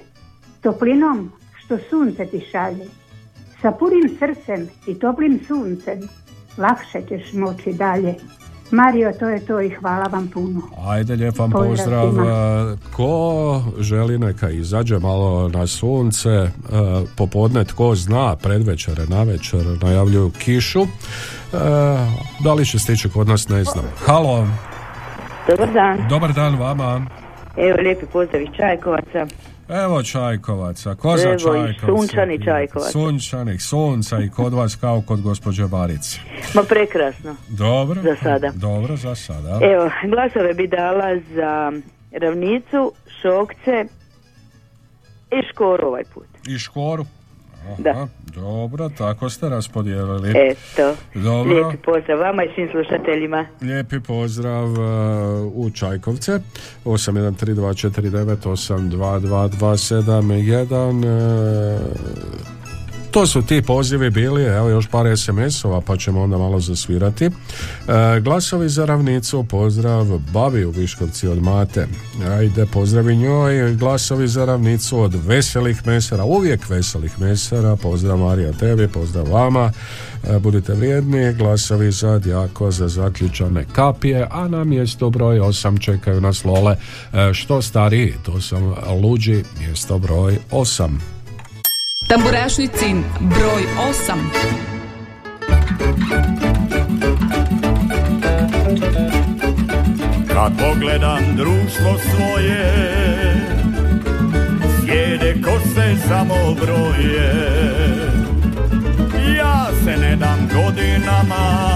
toplinom što sunce ti šalje. Sa punim srcem i toplim suncem, lakše ćeš moći dalje. Mario, to je to i hvala vam puno. Ajde, lijep vam Pozdrav. E, Ko želi neka izađe malo na sunce, e, popodne tko zna, predvečer, navečer najavljuju kišu. E, Da li će stići kod nas, ne znam. Halo, Dobar dan. dobar dan vama. Evo lijepi pozdrav iz Čajkovaca. Evo Čajkovaca, ko za Evo i Čajkovce? sunčani Čajkovac. Sunčanih, sunca i kod vas kao kod gospođe Barice. Ma prekrasno. Dobro. Za sada. Dobro, za sada. Evo, glasove bi dala za ravnicu, šokce i škoru ovaj put. I škoru. Aha, Da. Dobro, tako ste raspodijelili. Eto. Dobro. Lijepi pozdrav vama i svim slušateljima. Lijepi pozdrav uh, u Čajkovce 813249822271 uh, to su ti pozivi bili, evo još par SMS-ova pa ćemo onda malo zasvirati. E, glasovi za ravnicu, pozdrav babi u Viškovci od Mate. Ajde, pozdravi njoj, glasovi za ravnicu od veselih mesara, uvijek veselih mesara, pozdrav Marija tebi, pozdrav vama. E, budite vrijedni, glasovi za Djako za zaključane kapije, a na mjesto broj 8 čekaju nas Lole. E, što stariji, to sam luđi, mjesto broj 8. Tamburašnicin broj 8 Kad pogledam društvo svoje Sjede kose samo broje. Ja se ne dam godinama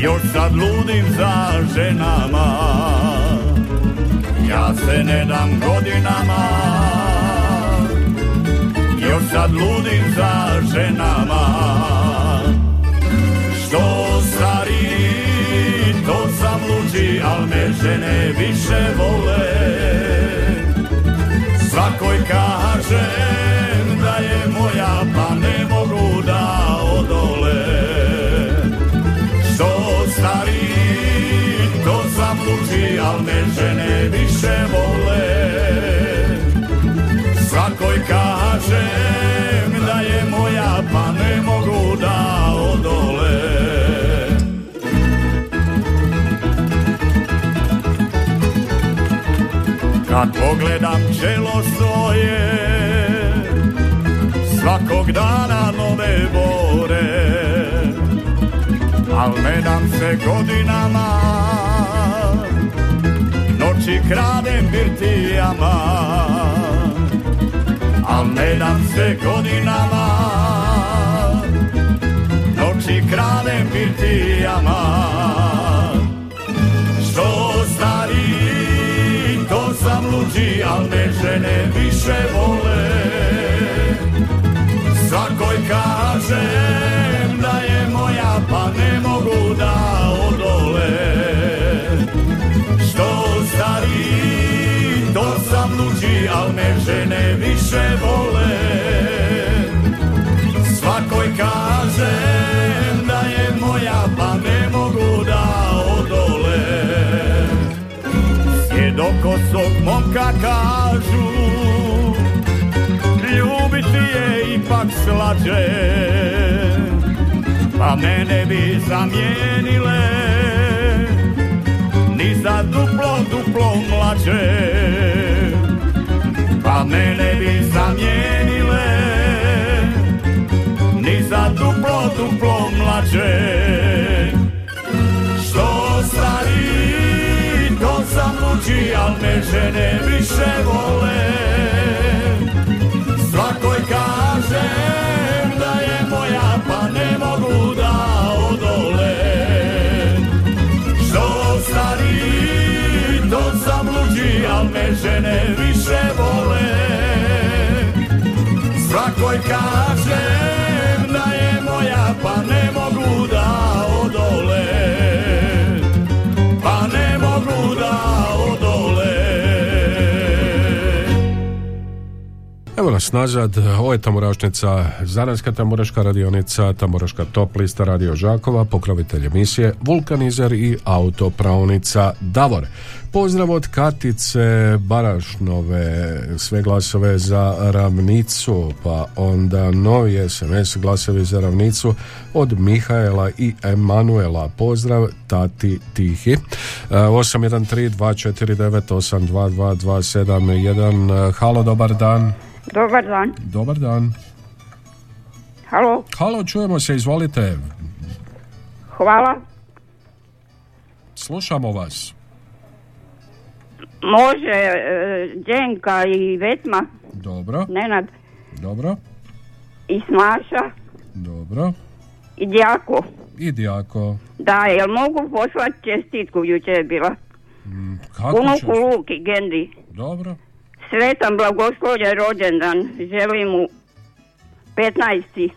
Još sad ludim za ženama. Ja se ne dam godinama Još sad ludim za ženama? Što stari to sam luđi Al me žene više vole. Svakoj kažem da je moja Pa ne mogu da odole. Što stari to sam luđi Al me žene više vole pogledam čelo svoje. Svakog dana nove bore Al ne dam se godinama. Noći kradem birtijama Al ne dam se godinama. Noći kradem birtijama luđi Al me žene više vole. Svakoj kažem da je moja Pa ne mogu da odole. Što stari to sam luđi Al me žene više vole. Svakoj kažem da je moja Pa ne mogu Sjedokosog momka kažu Ljubiti je ipak slađe. Pa mene bi zamijenile Ni za duplo, duplo mlađe. Pa mene bi zamijenile Ni za duplo, duplo mlađe luđi, al me žene više vole. Svakoj kažem da je moja, pa ne mogu da odole. Što stari, to sam luđi, al me žene više vole. Svakoj kažem da je moja, pa ne mogu da Evo nas nazad, ovo je Tamburašnica, Zanarska tamburaška radionica, Tamburaška top lista Radio Žakova, pokrovitelj emisije, vulkanizer i autopravnica Davor. Pozdrav od Katice Barašnove, sve glasove za ravnicu, pa onda novi SMS glasovi za ravnicu od Mihaela i Emanuela. Pozdrav, tati Tihi. 813 249 822 271 Halo, dobar dan. Dobar dan. Dobar dan. Halo, Halo, čujemo se, izvolite. hvala. Slušamo vas. Može e, Đenka i Vetma, Dobro, Nenad dobro, i Smaša dobro. i Djako. Idi ako. Da, jel mogu poslati čestitku, jučer je bila. Kako ćeš? Unuku Luki Gendi. Dobro. Sretan blagoslovljen rođendan. Želim mu 15.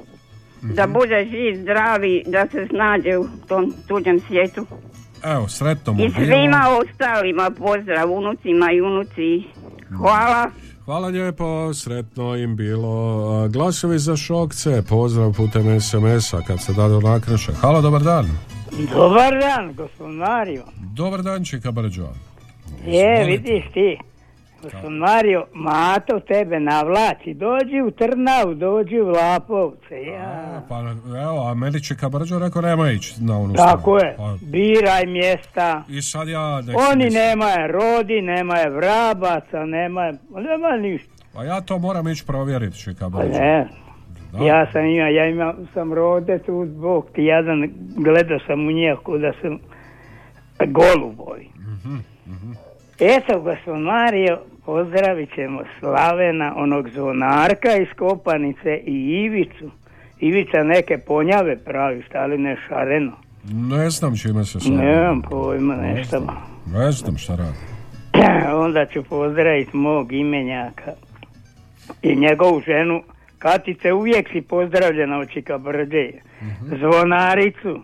Da Mhm. bude živ, zdravi, da se snađe u tom tuđem svijetu. Evo, sretno mu I bilo. svima ostalima pozdrav, unucima i unuci. Hvala. Hvala lijepo, sretno im bilo. Glasovi za šokce, pozdrav putem SMS-a kad se dadu nakreše. Halo, dobar dan. Dobar dan, gospodin Mario. Dobar dan, Čika Brđo. Je, vidiš ti, gospodin Mario, Mato tebe navlači. Dođi u Trnav, dođi u Lapovce. Ja. Pa evo, a meni Čika Brđo rekao nema ići na onu Tako stranu. je, Pa, biraj mjesta. I sad ja... nek Oni nemaju rodi, nemaju vrabaca, nemaju, nemaju ništa. Pa ja to moram ići provjeriti, Čika Pa ne, Da. ja sam ima, ja imam, sam rode tu, Bog ti jadan, gledao sam u njih da sam goluboj. Mhm, Eto, gospod Mario, pozdravit ćemo Slavena, onog zvonarka iz Kopanice i Ivicu. Ivica neke ponjave pravi, ali ne šareno. Ne znam čime se sad. Nemam pojma, nešto. Ne znam šta radi. Onda ću pozdraviti mog imenjaka i njegovu ženu Katice, uvijek si pozdravljena od Čika Brđe. Zvonaricu.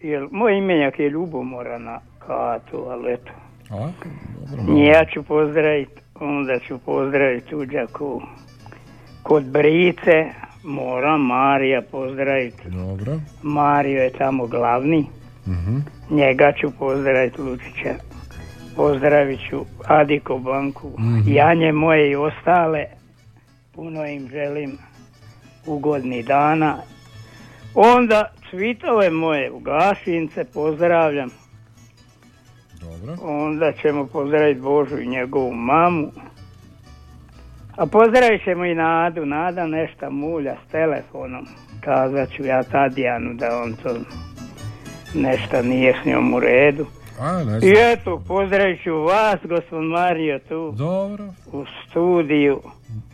Jer moj imenjak je ljubomora na Katu, ali eto. A? Dobro. Ja ću pozdraviti, onda ću pozdraviti uđaku kod Brice, moram Marija pozdraviti. Dobro. Mario je tamo glavni, Mhm. njega ću pozdraviti Lučića. Pozdravit ću Adiko Banku, Mhm. Janje moje i ostale. Puno im želim ugodni dana. Onda cvitove moje u Gašince pozdravljam. Dobro. Onda ćemo pozdraviti Božu i njegovu mamu. A pozdravit ćemo i Nadu. Nada nešto mulja s telefonom. Kazat ću ja Tadijanu da on to nešto nije s njom u redu. A, ne I znam. eto, pozdravit ću vas, gospod Mario, tu. Dobro. U studiju.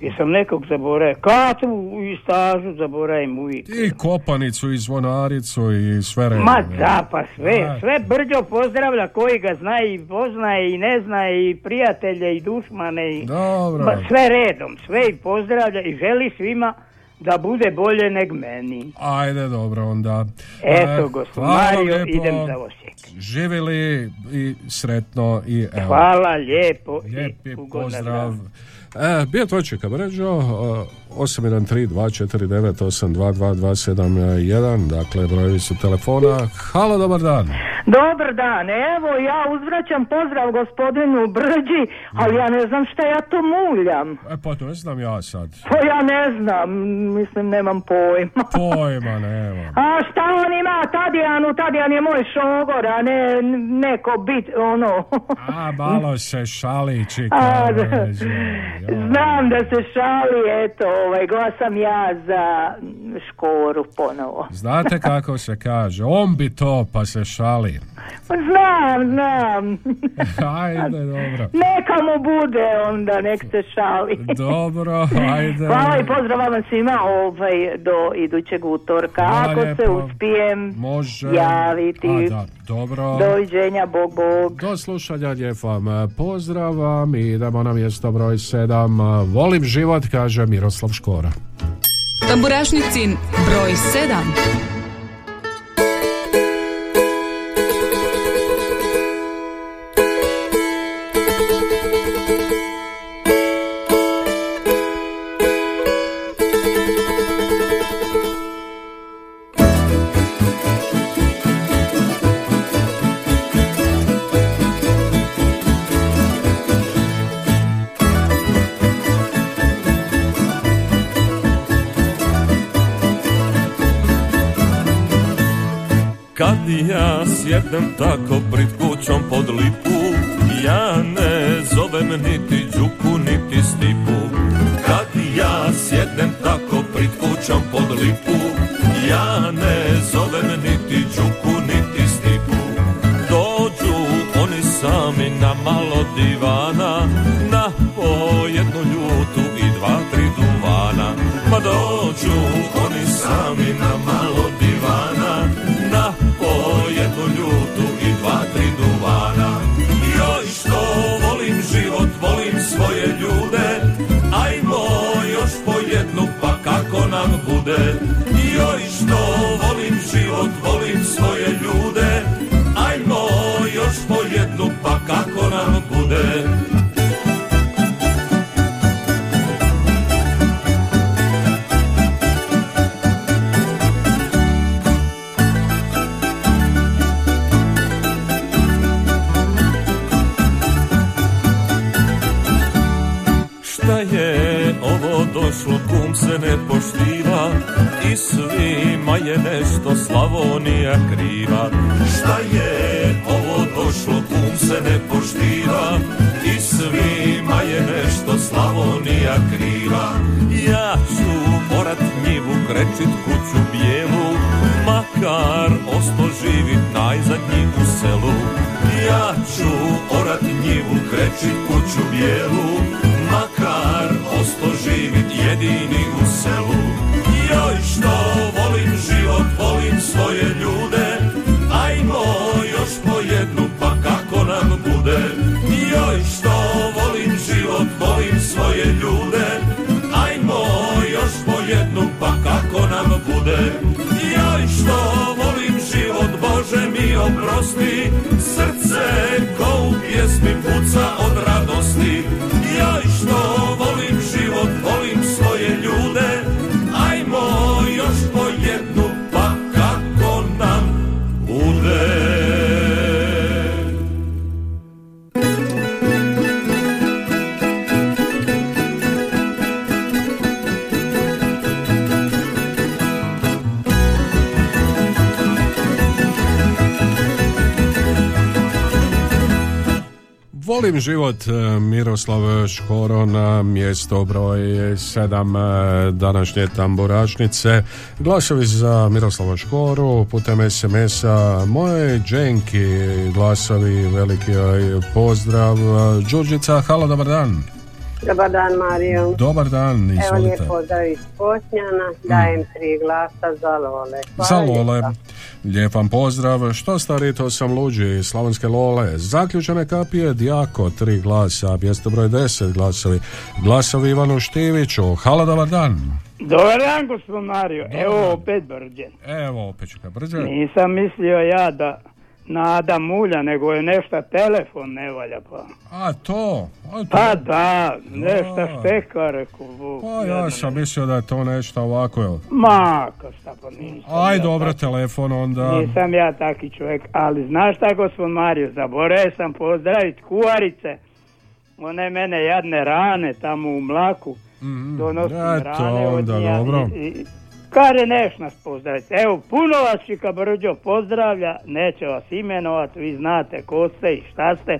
Jesam nekog zaboravio. Katu i stažu zaboravim uvijek. I kopanicu, i zvonaricu, i sve redom. Ma da, pa sve, sve brđo pozdravlja koji ga zna i poznaje i ne zna i prijatelje i dušmane i Dobro. Ma sve redom, sve i pozdravlja i želi svima da bude bolje neg meni. Ajde, dobro onda. Eto, E, gospod Mario, lijepo. idem za Osijek. Živjeli i sretno i evo. Hvala lijepo Lijepi i pozdrav. E, bio to Čika Bređo, e, 813-249-822-271, dakle brojevi su telefona. Halo, dobar dan. Dobar dan, evo ja uzvraćam pozdrav gospodinu Brđi, ali ja ne znam šta ja to muljam. E pa to ne znam ja sad. Pa ja ne znam, mislim nemam pojma. Pojma nema. A šta on ima Tadijanu, Tadijan je moj šogor, a ne neko bit, ono. A, malo se šali Čika. Bređo. Znam da se šali, eto, ovaj, glasam ja za škoru ponovo. Znate kako se kaže, on bi to pa se šali. Znam, znam. Ajde, dobro. Neka mu bude onda, nek se šali. Dobro, ajde. Hvala i pozdrav vam svima ovaj, do idućeg utorka. Hvala Ako se lijepo. uspijem Može. javiti. A, da, dobro. Doviđenja, bog, bog. Do slušanja, lijep vam pozdrav vam i idemo na mjesto broj 7. Volim život, kaže Miroslav Škora. Tamburašnicin broj 7. sjednem tako pred kućom pod lipu. Ja ne zovem niti Đuku niti Stipu. Kad ja sjednem tako pred kućom pod lipu Ja ne zovem niti Đuku niti Stipu. Dođu oni sami na malo divana Na po jednu ljutu i dva, tri duvana. Ma dođu oni sami na malo volim svoje Škoro na mjesto broj 7 današnje tamburašnice. Glasovi za Miroslava Škoru putem SMS-a moje Dženki glasovi veliki joj pozdrav. Đurđica, halo, dobar dan. Dobar dan, Mario. Dobar dan, Evo izvolite. lijep pozdrav iz Posnjana. Dajem tri glasa za Lole. Hvala Za Lole. lijepa. Lijep vam pozdrav. Što stari, to sam luđi. Slavonske Lole. Zaključene kapije Dijako, tri glasa. Mjesto broj 10 glasovi. Glasovi Ivanu Štiviću. Halo, dobar dan. Dobar dan, gospod Mario. Evo opet brđen. Evo, opet ću brđe. Nisam mislio ja da nada mulja, nego je nešto telefon ne valja pa. A to? A to? Pa da, nešto šteka, rekao Vuk. Pa ja sam mislio da je to nešto ovako, jel? Ma, ka šta pa nisam. Aj, ja dobro, telefon onda. Nisam ja taki čovjek, ali znaš šta gospod Mario, zaboravio sam pozdraviti kuharice. One mene jadne rane tamo u mlaku. Donosim Mhm. Eto, rane od onda njega dobro. i- i- Kare neš nas pozdraviti. Evo, puno vas Čika Brđo pozdravlja, neće vas imenovat, vi znate ko ste i šta ste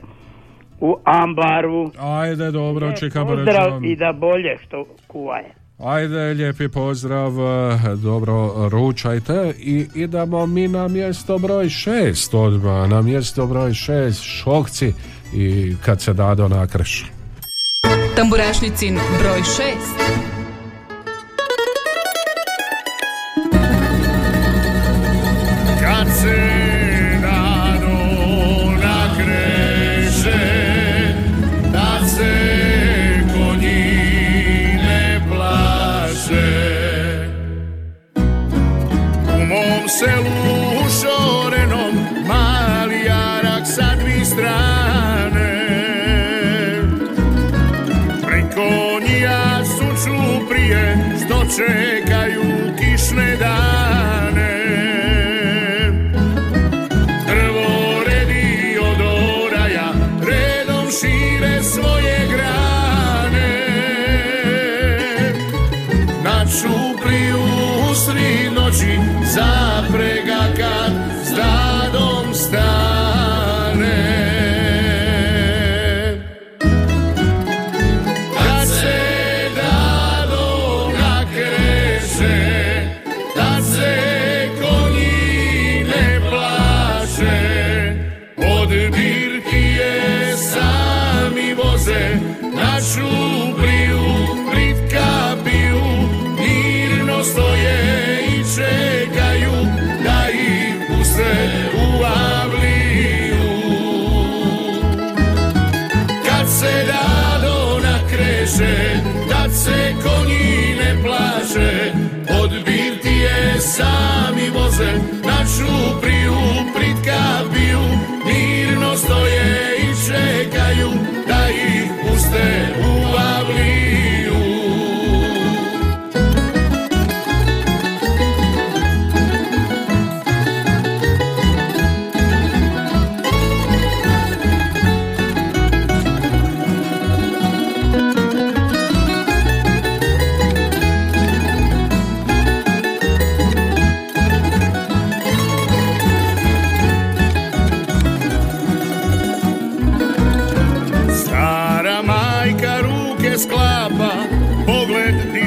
u ambaru. Ajde, dobro, čeka Pozdrav i da bolje što kuvaje. Ajde, lijepi pozdrav, eh, dobro ručajte i idemo mi na mjesto broj šest odmah, na mjesto broj šest, šokci i kad se dado nakreš. Tamburašnicin broj 6. thousand.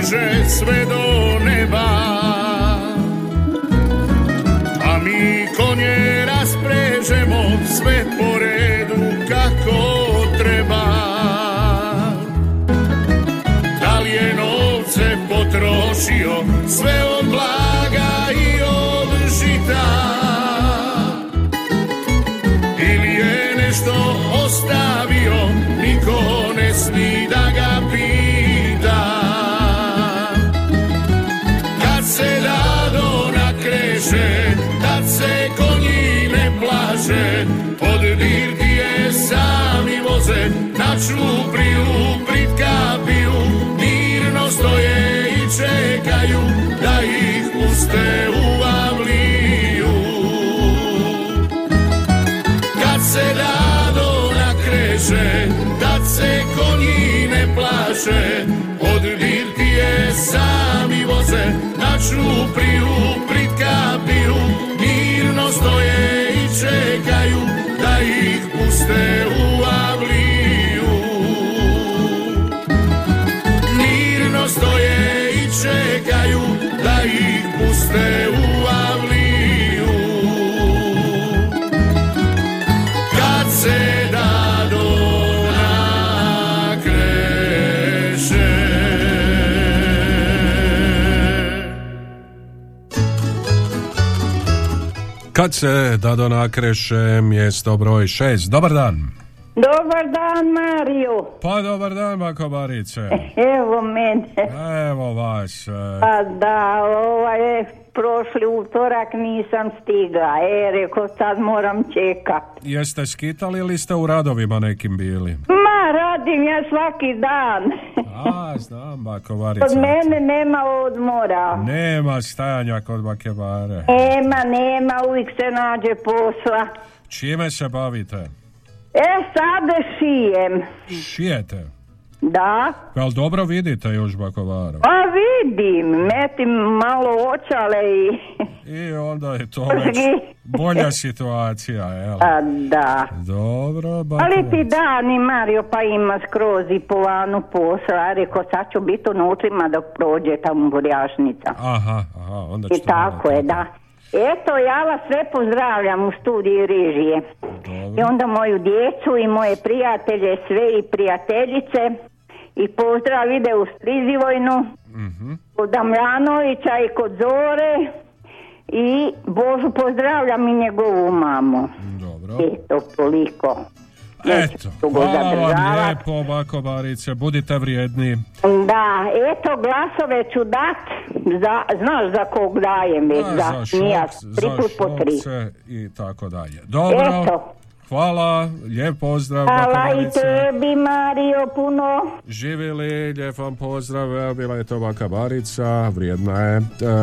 Sve do neba. A mi konje rasprežemo sve po redu kako treba. Da li je novce potrošio sve od blaga plaže, pod dirtije sami voze, na čupriju prit kapiju, mirno stoje i čekaju da ih puste u avliju. Kad se dado nakreše, tad se konji ne plaše, od birtije sami voze, na čupriju prit kapiju, mirno stoje da ih puste u avliju. Mirno stoje i čekaju da ih puste u Kad se Dado nakreše, mjesto broj 6. Dobar dan. Dobar dan, Mario. Pa dobar dan, bako Barice. Evo mene. Evo vas. e, Pa da, ovaj je prošli utorak nisam stigla. E, reko sad moram čekat. Jeste skitali ili ste u radovima nekim bili? Ma, radim ja svaki dan. A, znam, bako Barice. Od mene nema odmora. Nema stajanja kod bake Bare. Nema, nema, uvijek se nađe posla. Čime se bavite? E, sada šijem. Šijete? Da. Jel dobro vidite još bako Baro? Pa vidim, metim malo očale i... I onda je to već bolja situacija, jel? A, da. Dobro, bako Ali ti dani, Mario, pa ima skroz i po vanu posla. A Reko, sad ću biti u nutrima dok prođe tamo burjašnica. Aha, aha, onda I ćete tako je, da. Eto, ja vas sve pozdravljam u studiji režije. I onda moju djecu i moje prijatelje, sve i prijateljice. I pozdrav ide u Strizivojnu, Mhm. kod Damjanovića i kod Zore. I Božu pozdravljam i njegovu mamu. Dobro. Eto, toliko. Eto, dugo hvala vam lijepo, bako Barice, budite vrijedni. Da, eto glasove ću dat, za, znaš za kog dajem već, A, za, za nija, tri za put po tri. šokce i tako dalje. Dobro, Eto. Hvala, lijep pozdrav, Hvala i tebi, Mario, puno. Živjeli, lijep vam pozdrav, bila je to baka Barica, vrijedna je. E,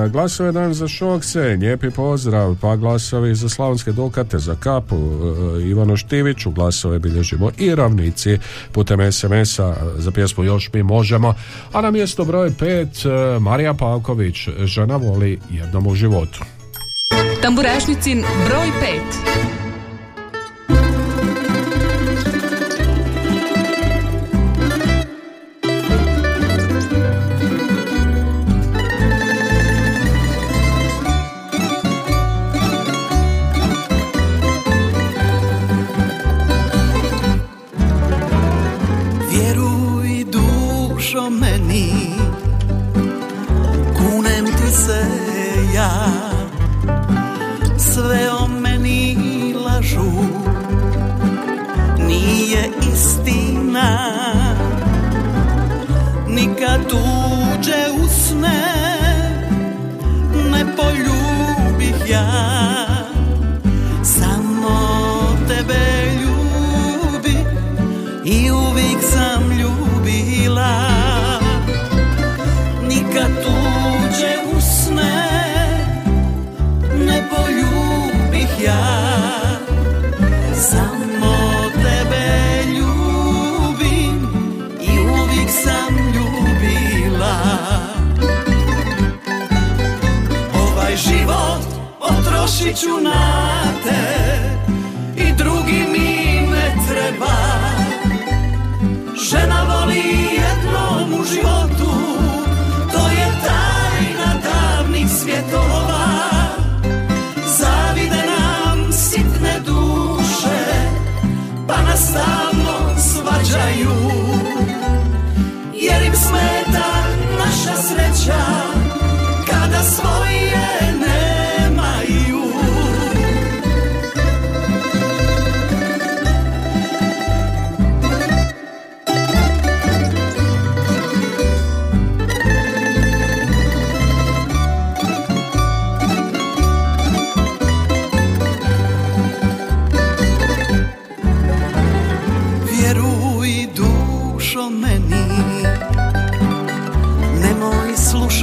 glasove dan za šokce, lijepi pozdrav, pa glasovi za slavonske dukate, za kapu, e, Ivanu Štiviću, glasove bilježimo i ravnici putem SMS-a za pjesmu Još mi možemo, a na mjesto broj 5 Marija Pavković, žena voli jednom u životu. Tamburašnicin broj 5.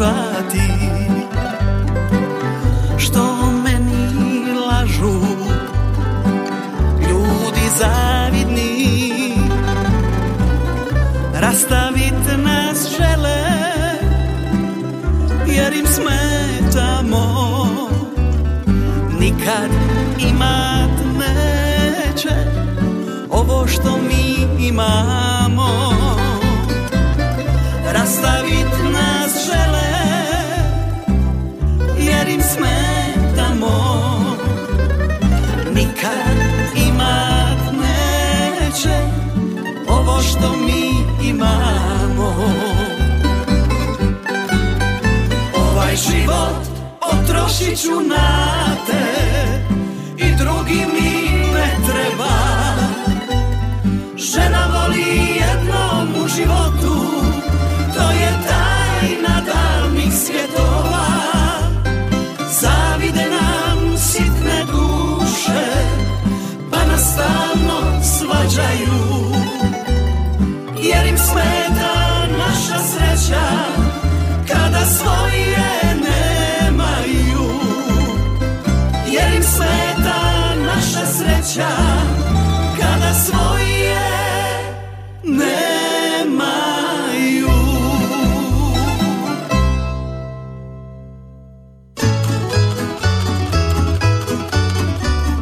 try. Život potrošit ću na te I drugi mi ne treba. Žena voli jednom u životu To je tajna davnih svjetova. Zavide nam sitne duše Pa nas stalno svađaju Jer im smeta Kada svoje nemaju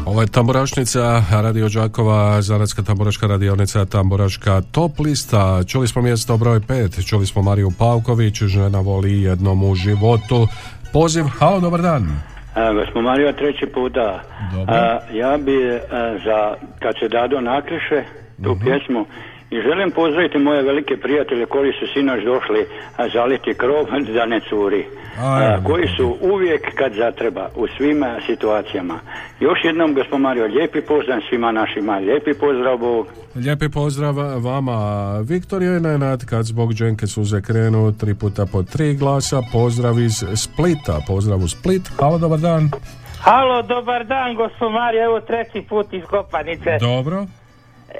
Ovo je Tamburašnica, Radio Đakova, Zanatska tamburaška radionica, Tamburaška top lista. Čuli smo mjesto broj 5, čuli smo Mariju Pavković, žena voli jednom u životu. Poziv, halo, dobar dan. A, Gospod Mario, treći puta. Dobro. A, ja bi a, za kad se dado nakriše tu pjesmu i želim pozdraviti moje velike prijatelje koji su sinoć došli a, zaliti krov da ne curi. A, koji su uvijek kad zatreba u svim situacijama. Još jednom gospod Mario, lijepi pozdrav svima našima, lijepi pozdrav Bog. Lijepi pozdrav vama, Viktorija i Nenad, kad zbog dženke suze krenu, tri puta po tri glasa, pozdrav iz Splita, pozdrav u Split, halo, dobar dan. Halo, dobar dan, gospod Mario, evo treći put iz Kopanice. Dobro.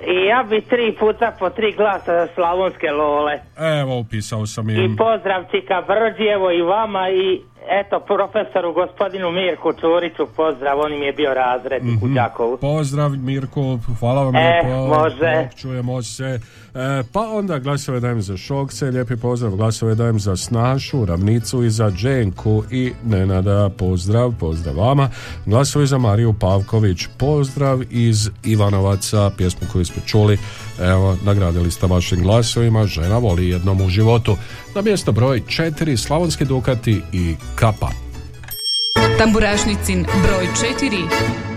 I ja bi tri puta po tri glasa za slavonske lole. Evo, upisao sam I im. pozdrav Čika Brđi, evo i vama i eto profesoru gospodinu Mirku Čuriću pozdrav, on im je bio razrednik u Mhm. Đakovu. Pozdrav Mirko, hvala vam E, lijepo. može. Čujemo se. E, pa onda glasove dajem za Šokce, lijepi pozdrav, glasove dajem za Snašu, Ravnicu i za Dženku i Nenada, pozdrav, pozdrav vama. Glasovi za Mariju Pavković, pozdrav iz Ivanovaca, pjesmu koju smo čuli, evo, nagradili ste vašim glasovima, žena voli jednom u životu. Na mjesto broj četiri, Slavonski Dukati i Kapa. Tamburašnicin broj 4.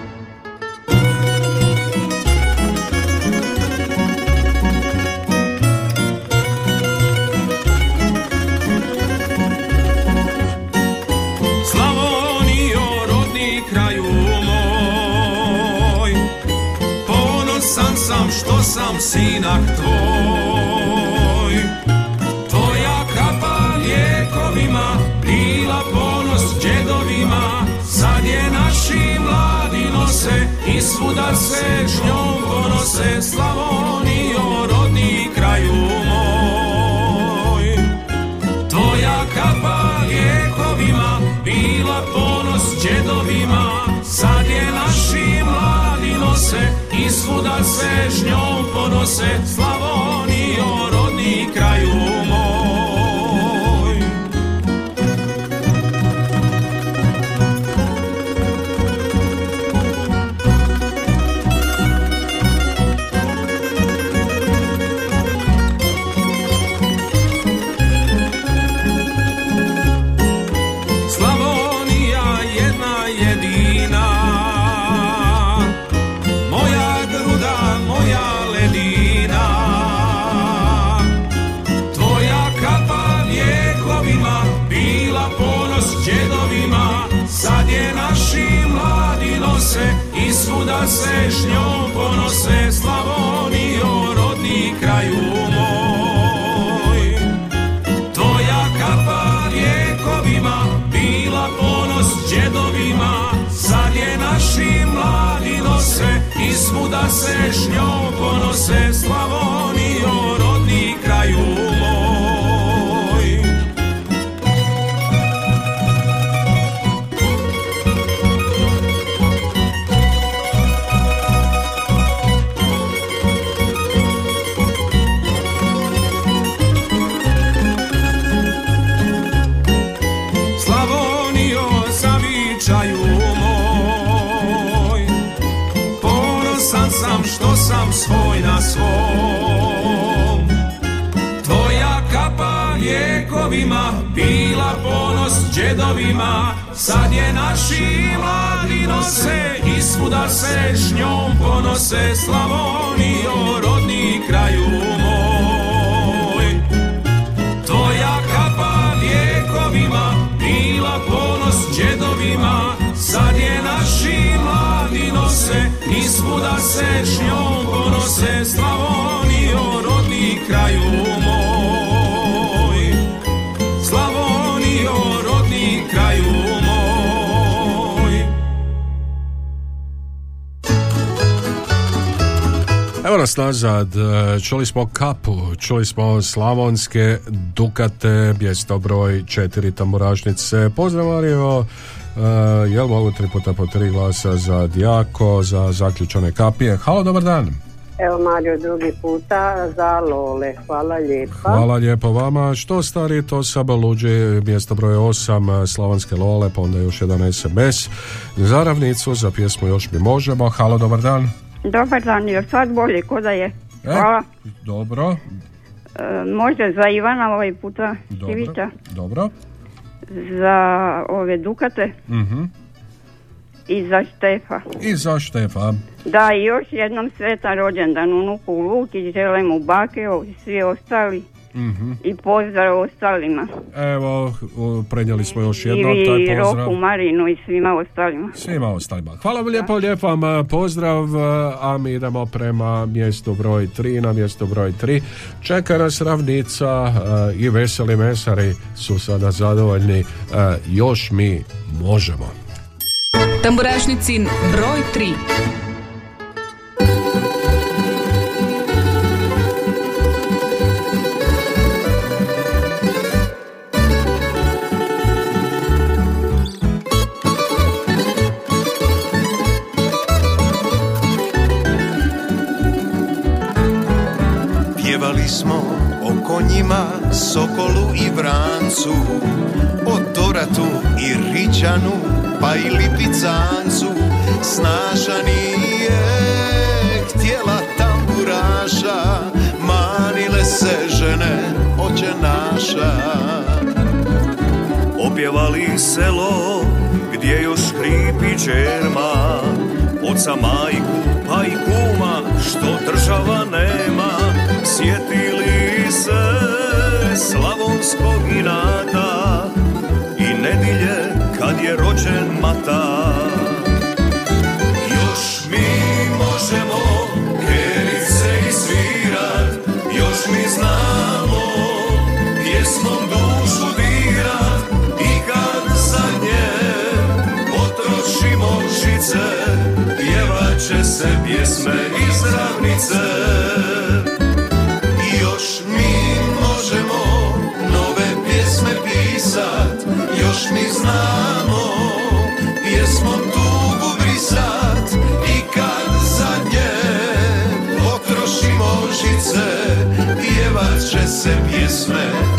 sam sinak tvoj. Tvoja kapa lijekovima Bila ponos džedovima Sad je naši mladi nose I svuda se s njom ponose Slavonijo, svuda se s njom ponose Slavonijo, rodni kraju ponose Slavonijo, rodni kraju moj. Tvoja kapa lijekovima bila ponos džedovima Sad je naši mladi nose i svuda se njom ponose Sad je naši mladi nose i svuda se s njom ponose Slavonio rodni kraju moj. Tvoja kapa vjekovima bila ponos džedovima Sad je naši mladi nose i svuda se s njom ponose Slavonio rodni kraju moj nas nazad, e, čuli smo kapu, čuli smo slavonske dukate, mjesto broj četiri tamburašnice. Pozdrav Mario, e, jel mogu tri puta po tri glasa za Dijako, za zaključane kapije. Halo, dobar dan. Evo Mario drugi puta za Lole. Hvala lijepa. Hvala lijepo vama. Što stari to Saba Luđi, mjesto broj 8, Slavonske Lole, pa onda još jedan SMS. Za ravnicu, za pjesmu Još mi možemo. Halo, dobar dan. Dobar dan, jer sad bolje, ko da je. E? Hvala. Dobro, E, može za Ivana ovaj puta, dobro, Ivića, dobro. za ove Dukate Mhm. i za Štefa. I za Štefa. Da, i još jednom sretan rođendan unuku Luki, želim mu Bakeo i svi ostali Mhm. i pozdrav ostalima. Evo, prenijeli smo još jednom I taj pozdrav. Roku Marinu i svima ostalima. Svima ostalima. Hvala vam lijepo, lijep vam eh, pozdrav, eh, a mi idemo prema mjestu broj 3, na mjestu broj 3. Čeka nas ravnica eh, i veseli mesari su sada zadovoljni. još mi možemo. Tamburašnicin broj 3. sokolu i vrancu, o doratu i ričanu, pa i lipicancu. Snaša nije htjela tamburaša, manile se žene oče naša. Opjevali selo gdje još hripi čerma Oca majku pa i kuma što država nema Sjetili se slavonskog inata I nedilje kad je rođen mata Još mi možemo kerice svirat Još mi znamo pjesmom dušu dirat I kad za nje potrošimo žice Pjevat se pjesme iz ravnice pisat Još mi znamo pjesmom tugu brisat I kad za nje potrošimo žice Pjevat će se pjesme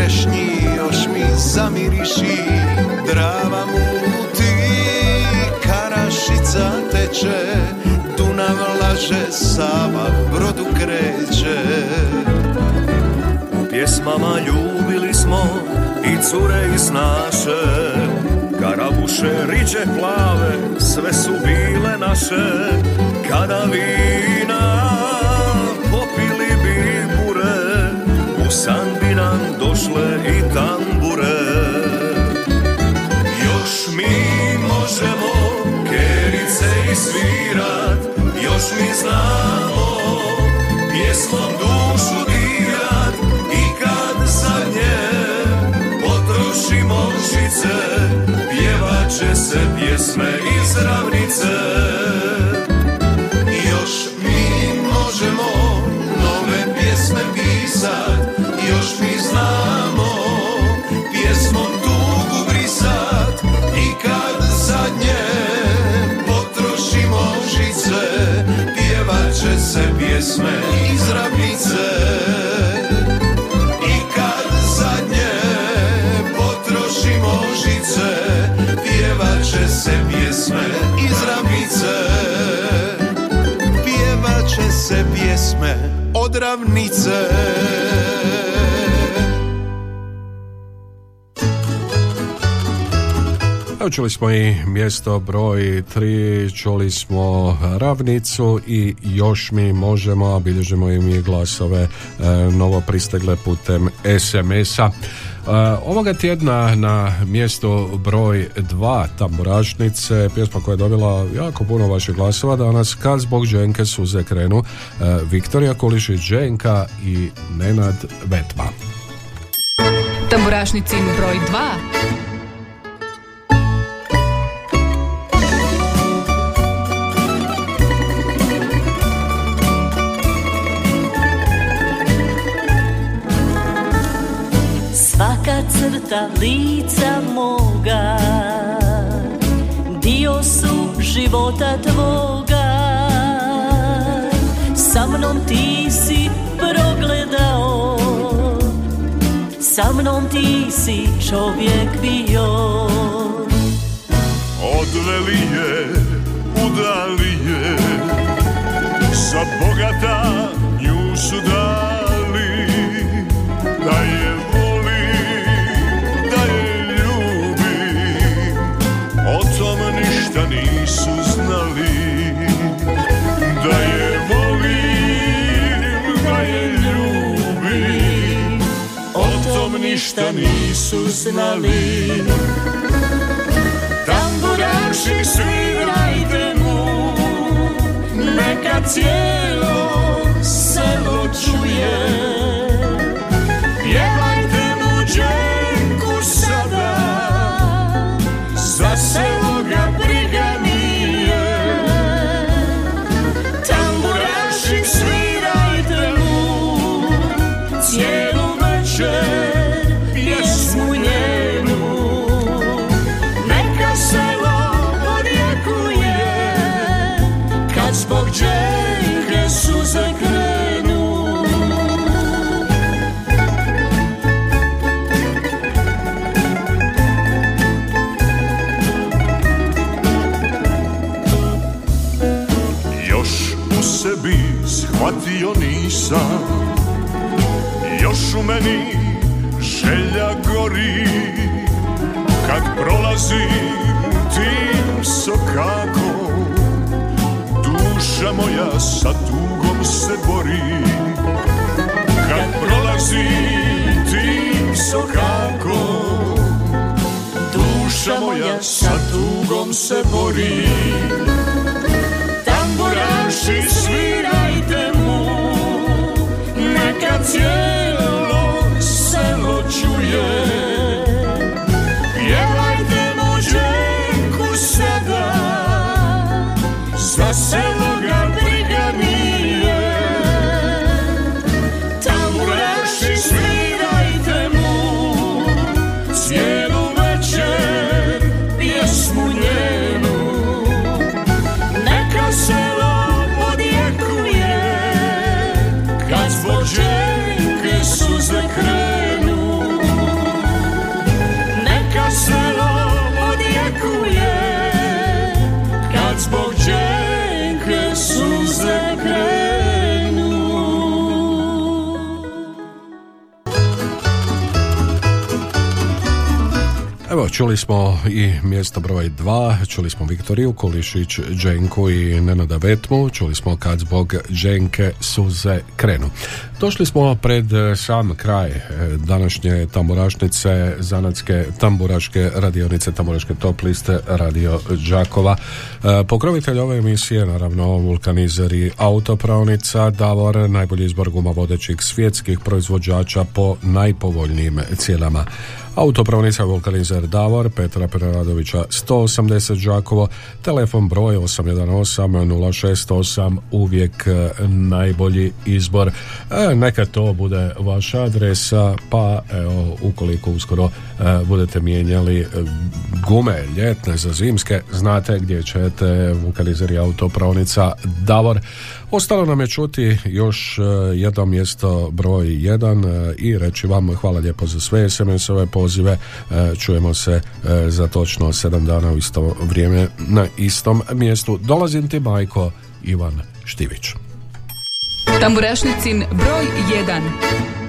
trešnji još mi zamiriši Drava muti, karašica teče Dunav laže, Sava brodu kreće. U pjesmama ljubili smo i cure iz naše Karabuše, riđe plave, sve su bile naše. Kada vina nam došle i tambure. Još mi možemo kerice i svirat Još mi znamo pjesmom dušu dirat I kad za nje potrošimo žice Pjevat će se pjesme iz ravnice. Još mi možemo nove pjesme pisat Još mi znamo pjesme iz ravnice. I kad zadnje potrošimo žice Pjevat će se pjesme iz ravnice. Pjevat će se pjesme od ravnice Evo čuli smo i mjesto broj 3, čuli smo ravnicu i još mi možemo, bilježimo i mi glasove e, novo pristegle putem SMS-a. E, ovoga tjedna na mjesto broj 2 tamburašnice, pjesma koja je dobila jako puno vaših glasova danas, kad zbog Dženke suze krenu, e, Viktorija Kulišić Dženka i Nenad Vetma. Tamburašnicin broj 2. crta lica moga. Dio su života tvoga. Sa mnom ti si progledao. Sa mnom ti si čovjek bio. Odveli je, udali je. Za bogata nju su dali ništa nisu znali. Tamburaši svirajte mu. Neka cijelo selo čuje nisam Još u meni želja gori. Kad prolazim tim sokakom Duša moja sa tugom se bori. Kad prolazim tim sokakom Duša moja sa tugom se bori. Tamburaši svirajte Neka cijelo selo čuje Pjevajte mu dženku sada Za selo čuli smo i mjesto broj 2, čuli smo Viktoriju Kulišić, Dženku i Nenada Vetmu, čuli smo kad zbog Dženke suze krenu. Došli smo pred e, sam kraj e, današnje tamburašnice, zanatske tamburaške radionice, tamburaške top liste Radio Đakova. E, Pokrovitelj ove emisije, naravno, vulkanizer i autopravnica Davor, najbolji izbor guma vodećih svjetskih proizvođača po najpovoljnijim cijenama. Autopravnica vulkanizer Davor Petra Preradovića 180 Đakovo, telefon broj 818 068 uvijek najbolji izbor. E, neka to bude vaša adresa, pa evo, ukoliko uskoro e, budete mijenjali gume ljetne za zimske, znate gdje ćete vulkanizeri autopravnica Davor. Ostalo nam je čuti još e, jedno mjesto broj 1 e, i reći vam hvala lijepo za sve SMS-ove pozive. E, čujemo se za točno 7 dana u isto vrijeme na istom mjestu. Dolazim ti majko Ivan Štivić. Tamburešnicin broj 1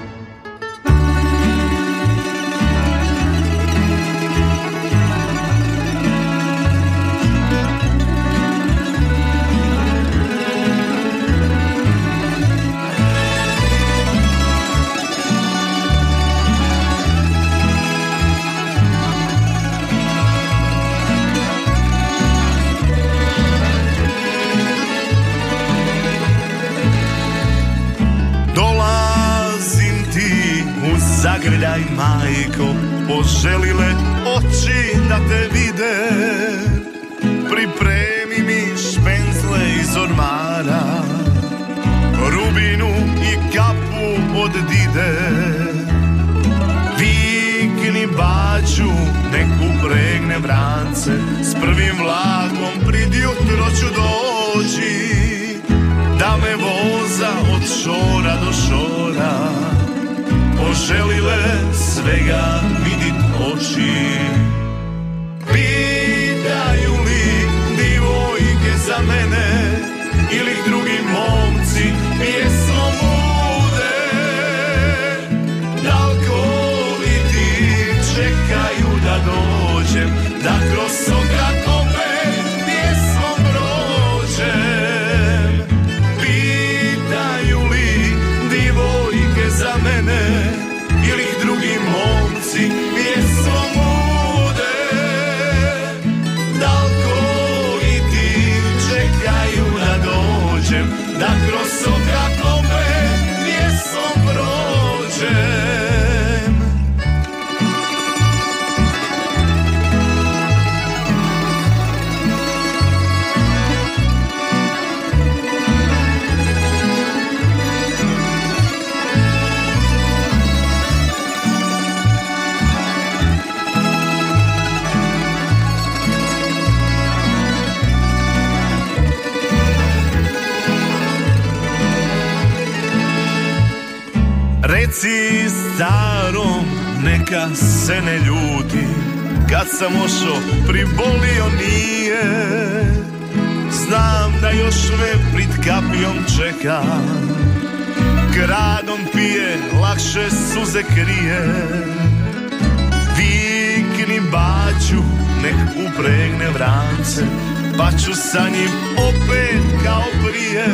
Zagrljaj majko, poželile oči da te vide. Pripremi mi špenzle iz ormara Rubinu i kapu od dide. Vikni baču, nek upregne vrance S prvim vlakom prid jutro ću doći Da me voza od šora do šora poželile svega vidit oči. Pitaju li divojke za mene neka se ne ljuti Kad sam ošo, pribolio nije. Znam da još sve prid kapijom čeka. Gradom pije, lakše suze krije. Vikni baću, nek upregne vrance Pa ću sa njim opet kao prije.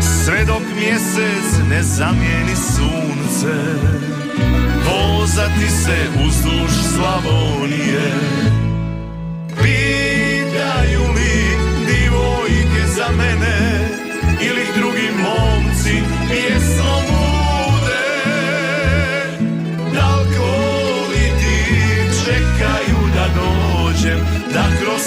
Sve dok mjesec ne zamijeni sunce Vozati se uzduž Slavonije. Pitaju li divojke za mene Ili drugi momci pjesmom bude? Dalko i ti čekaju da dođem Da kroz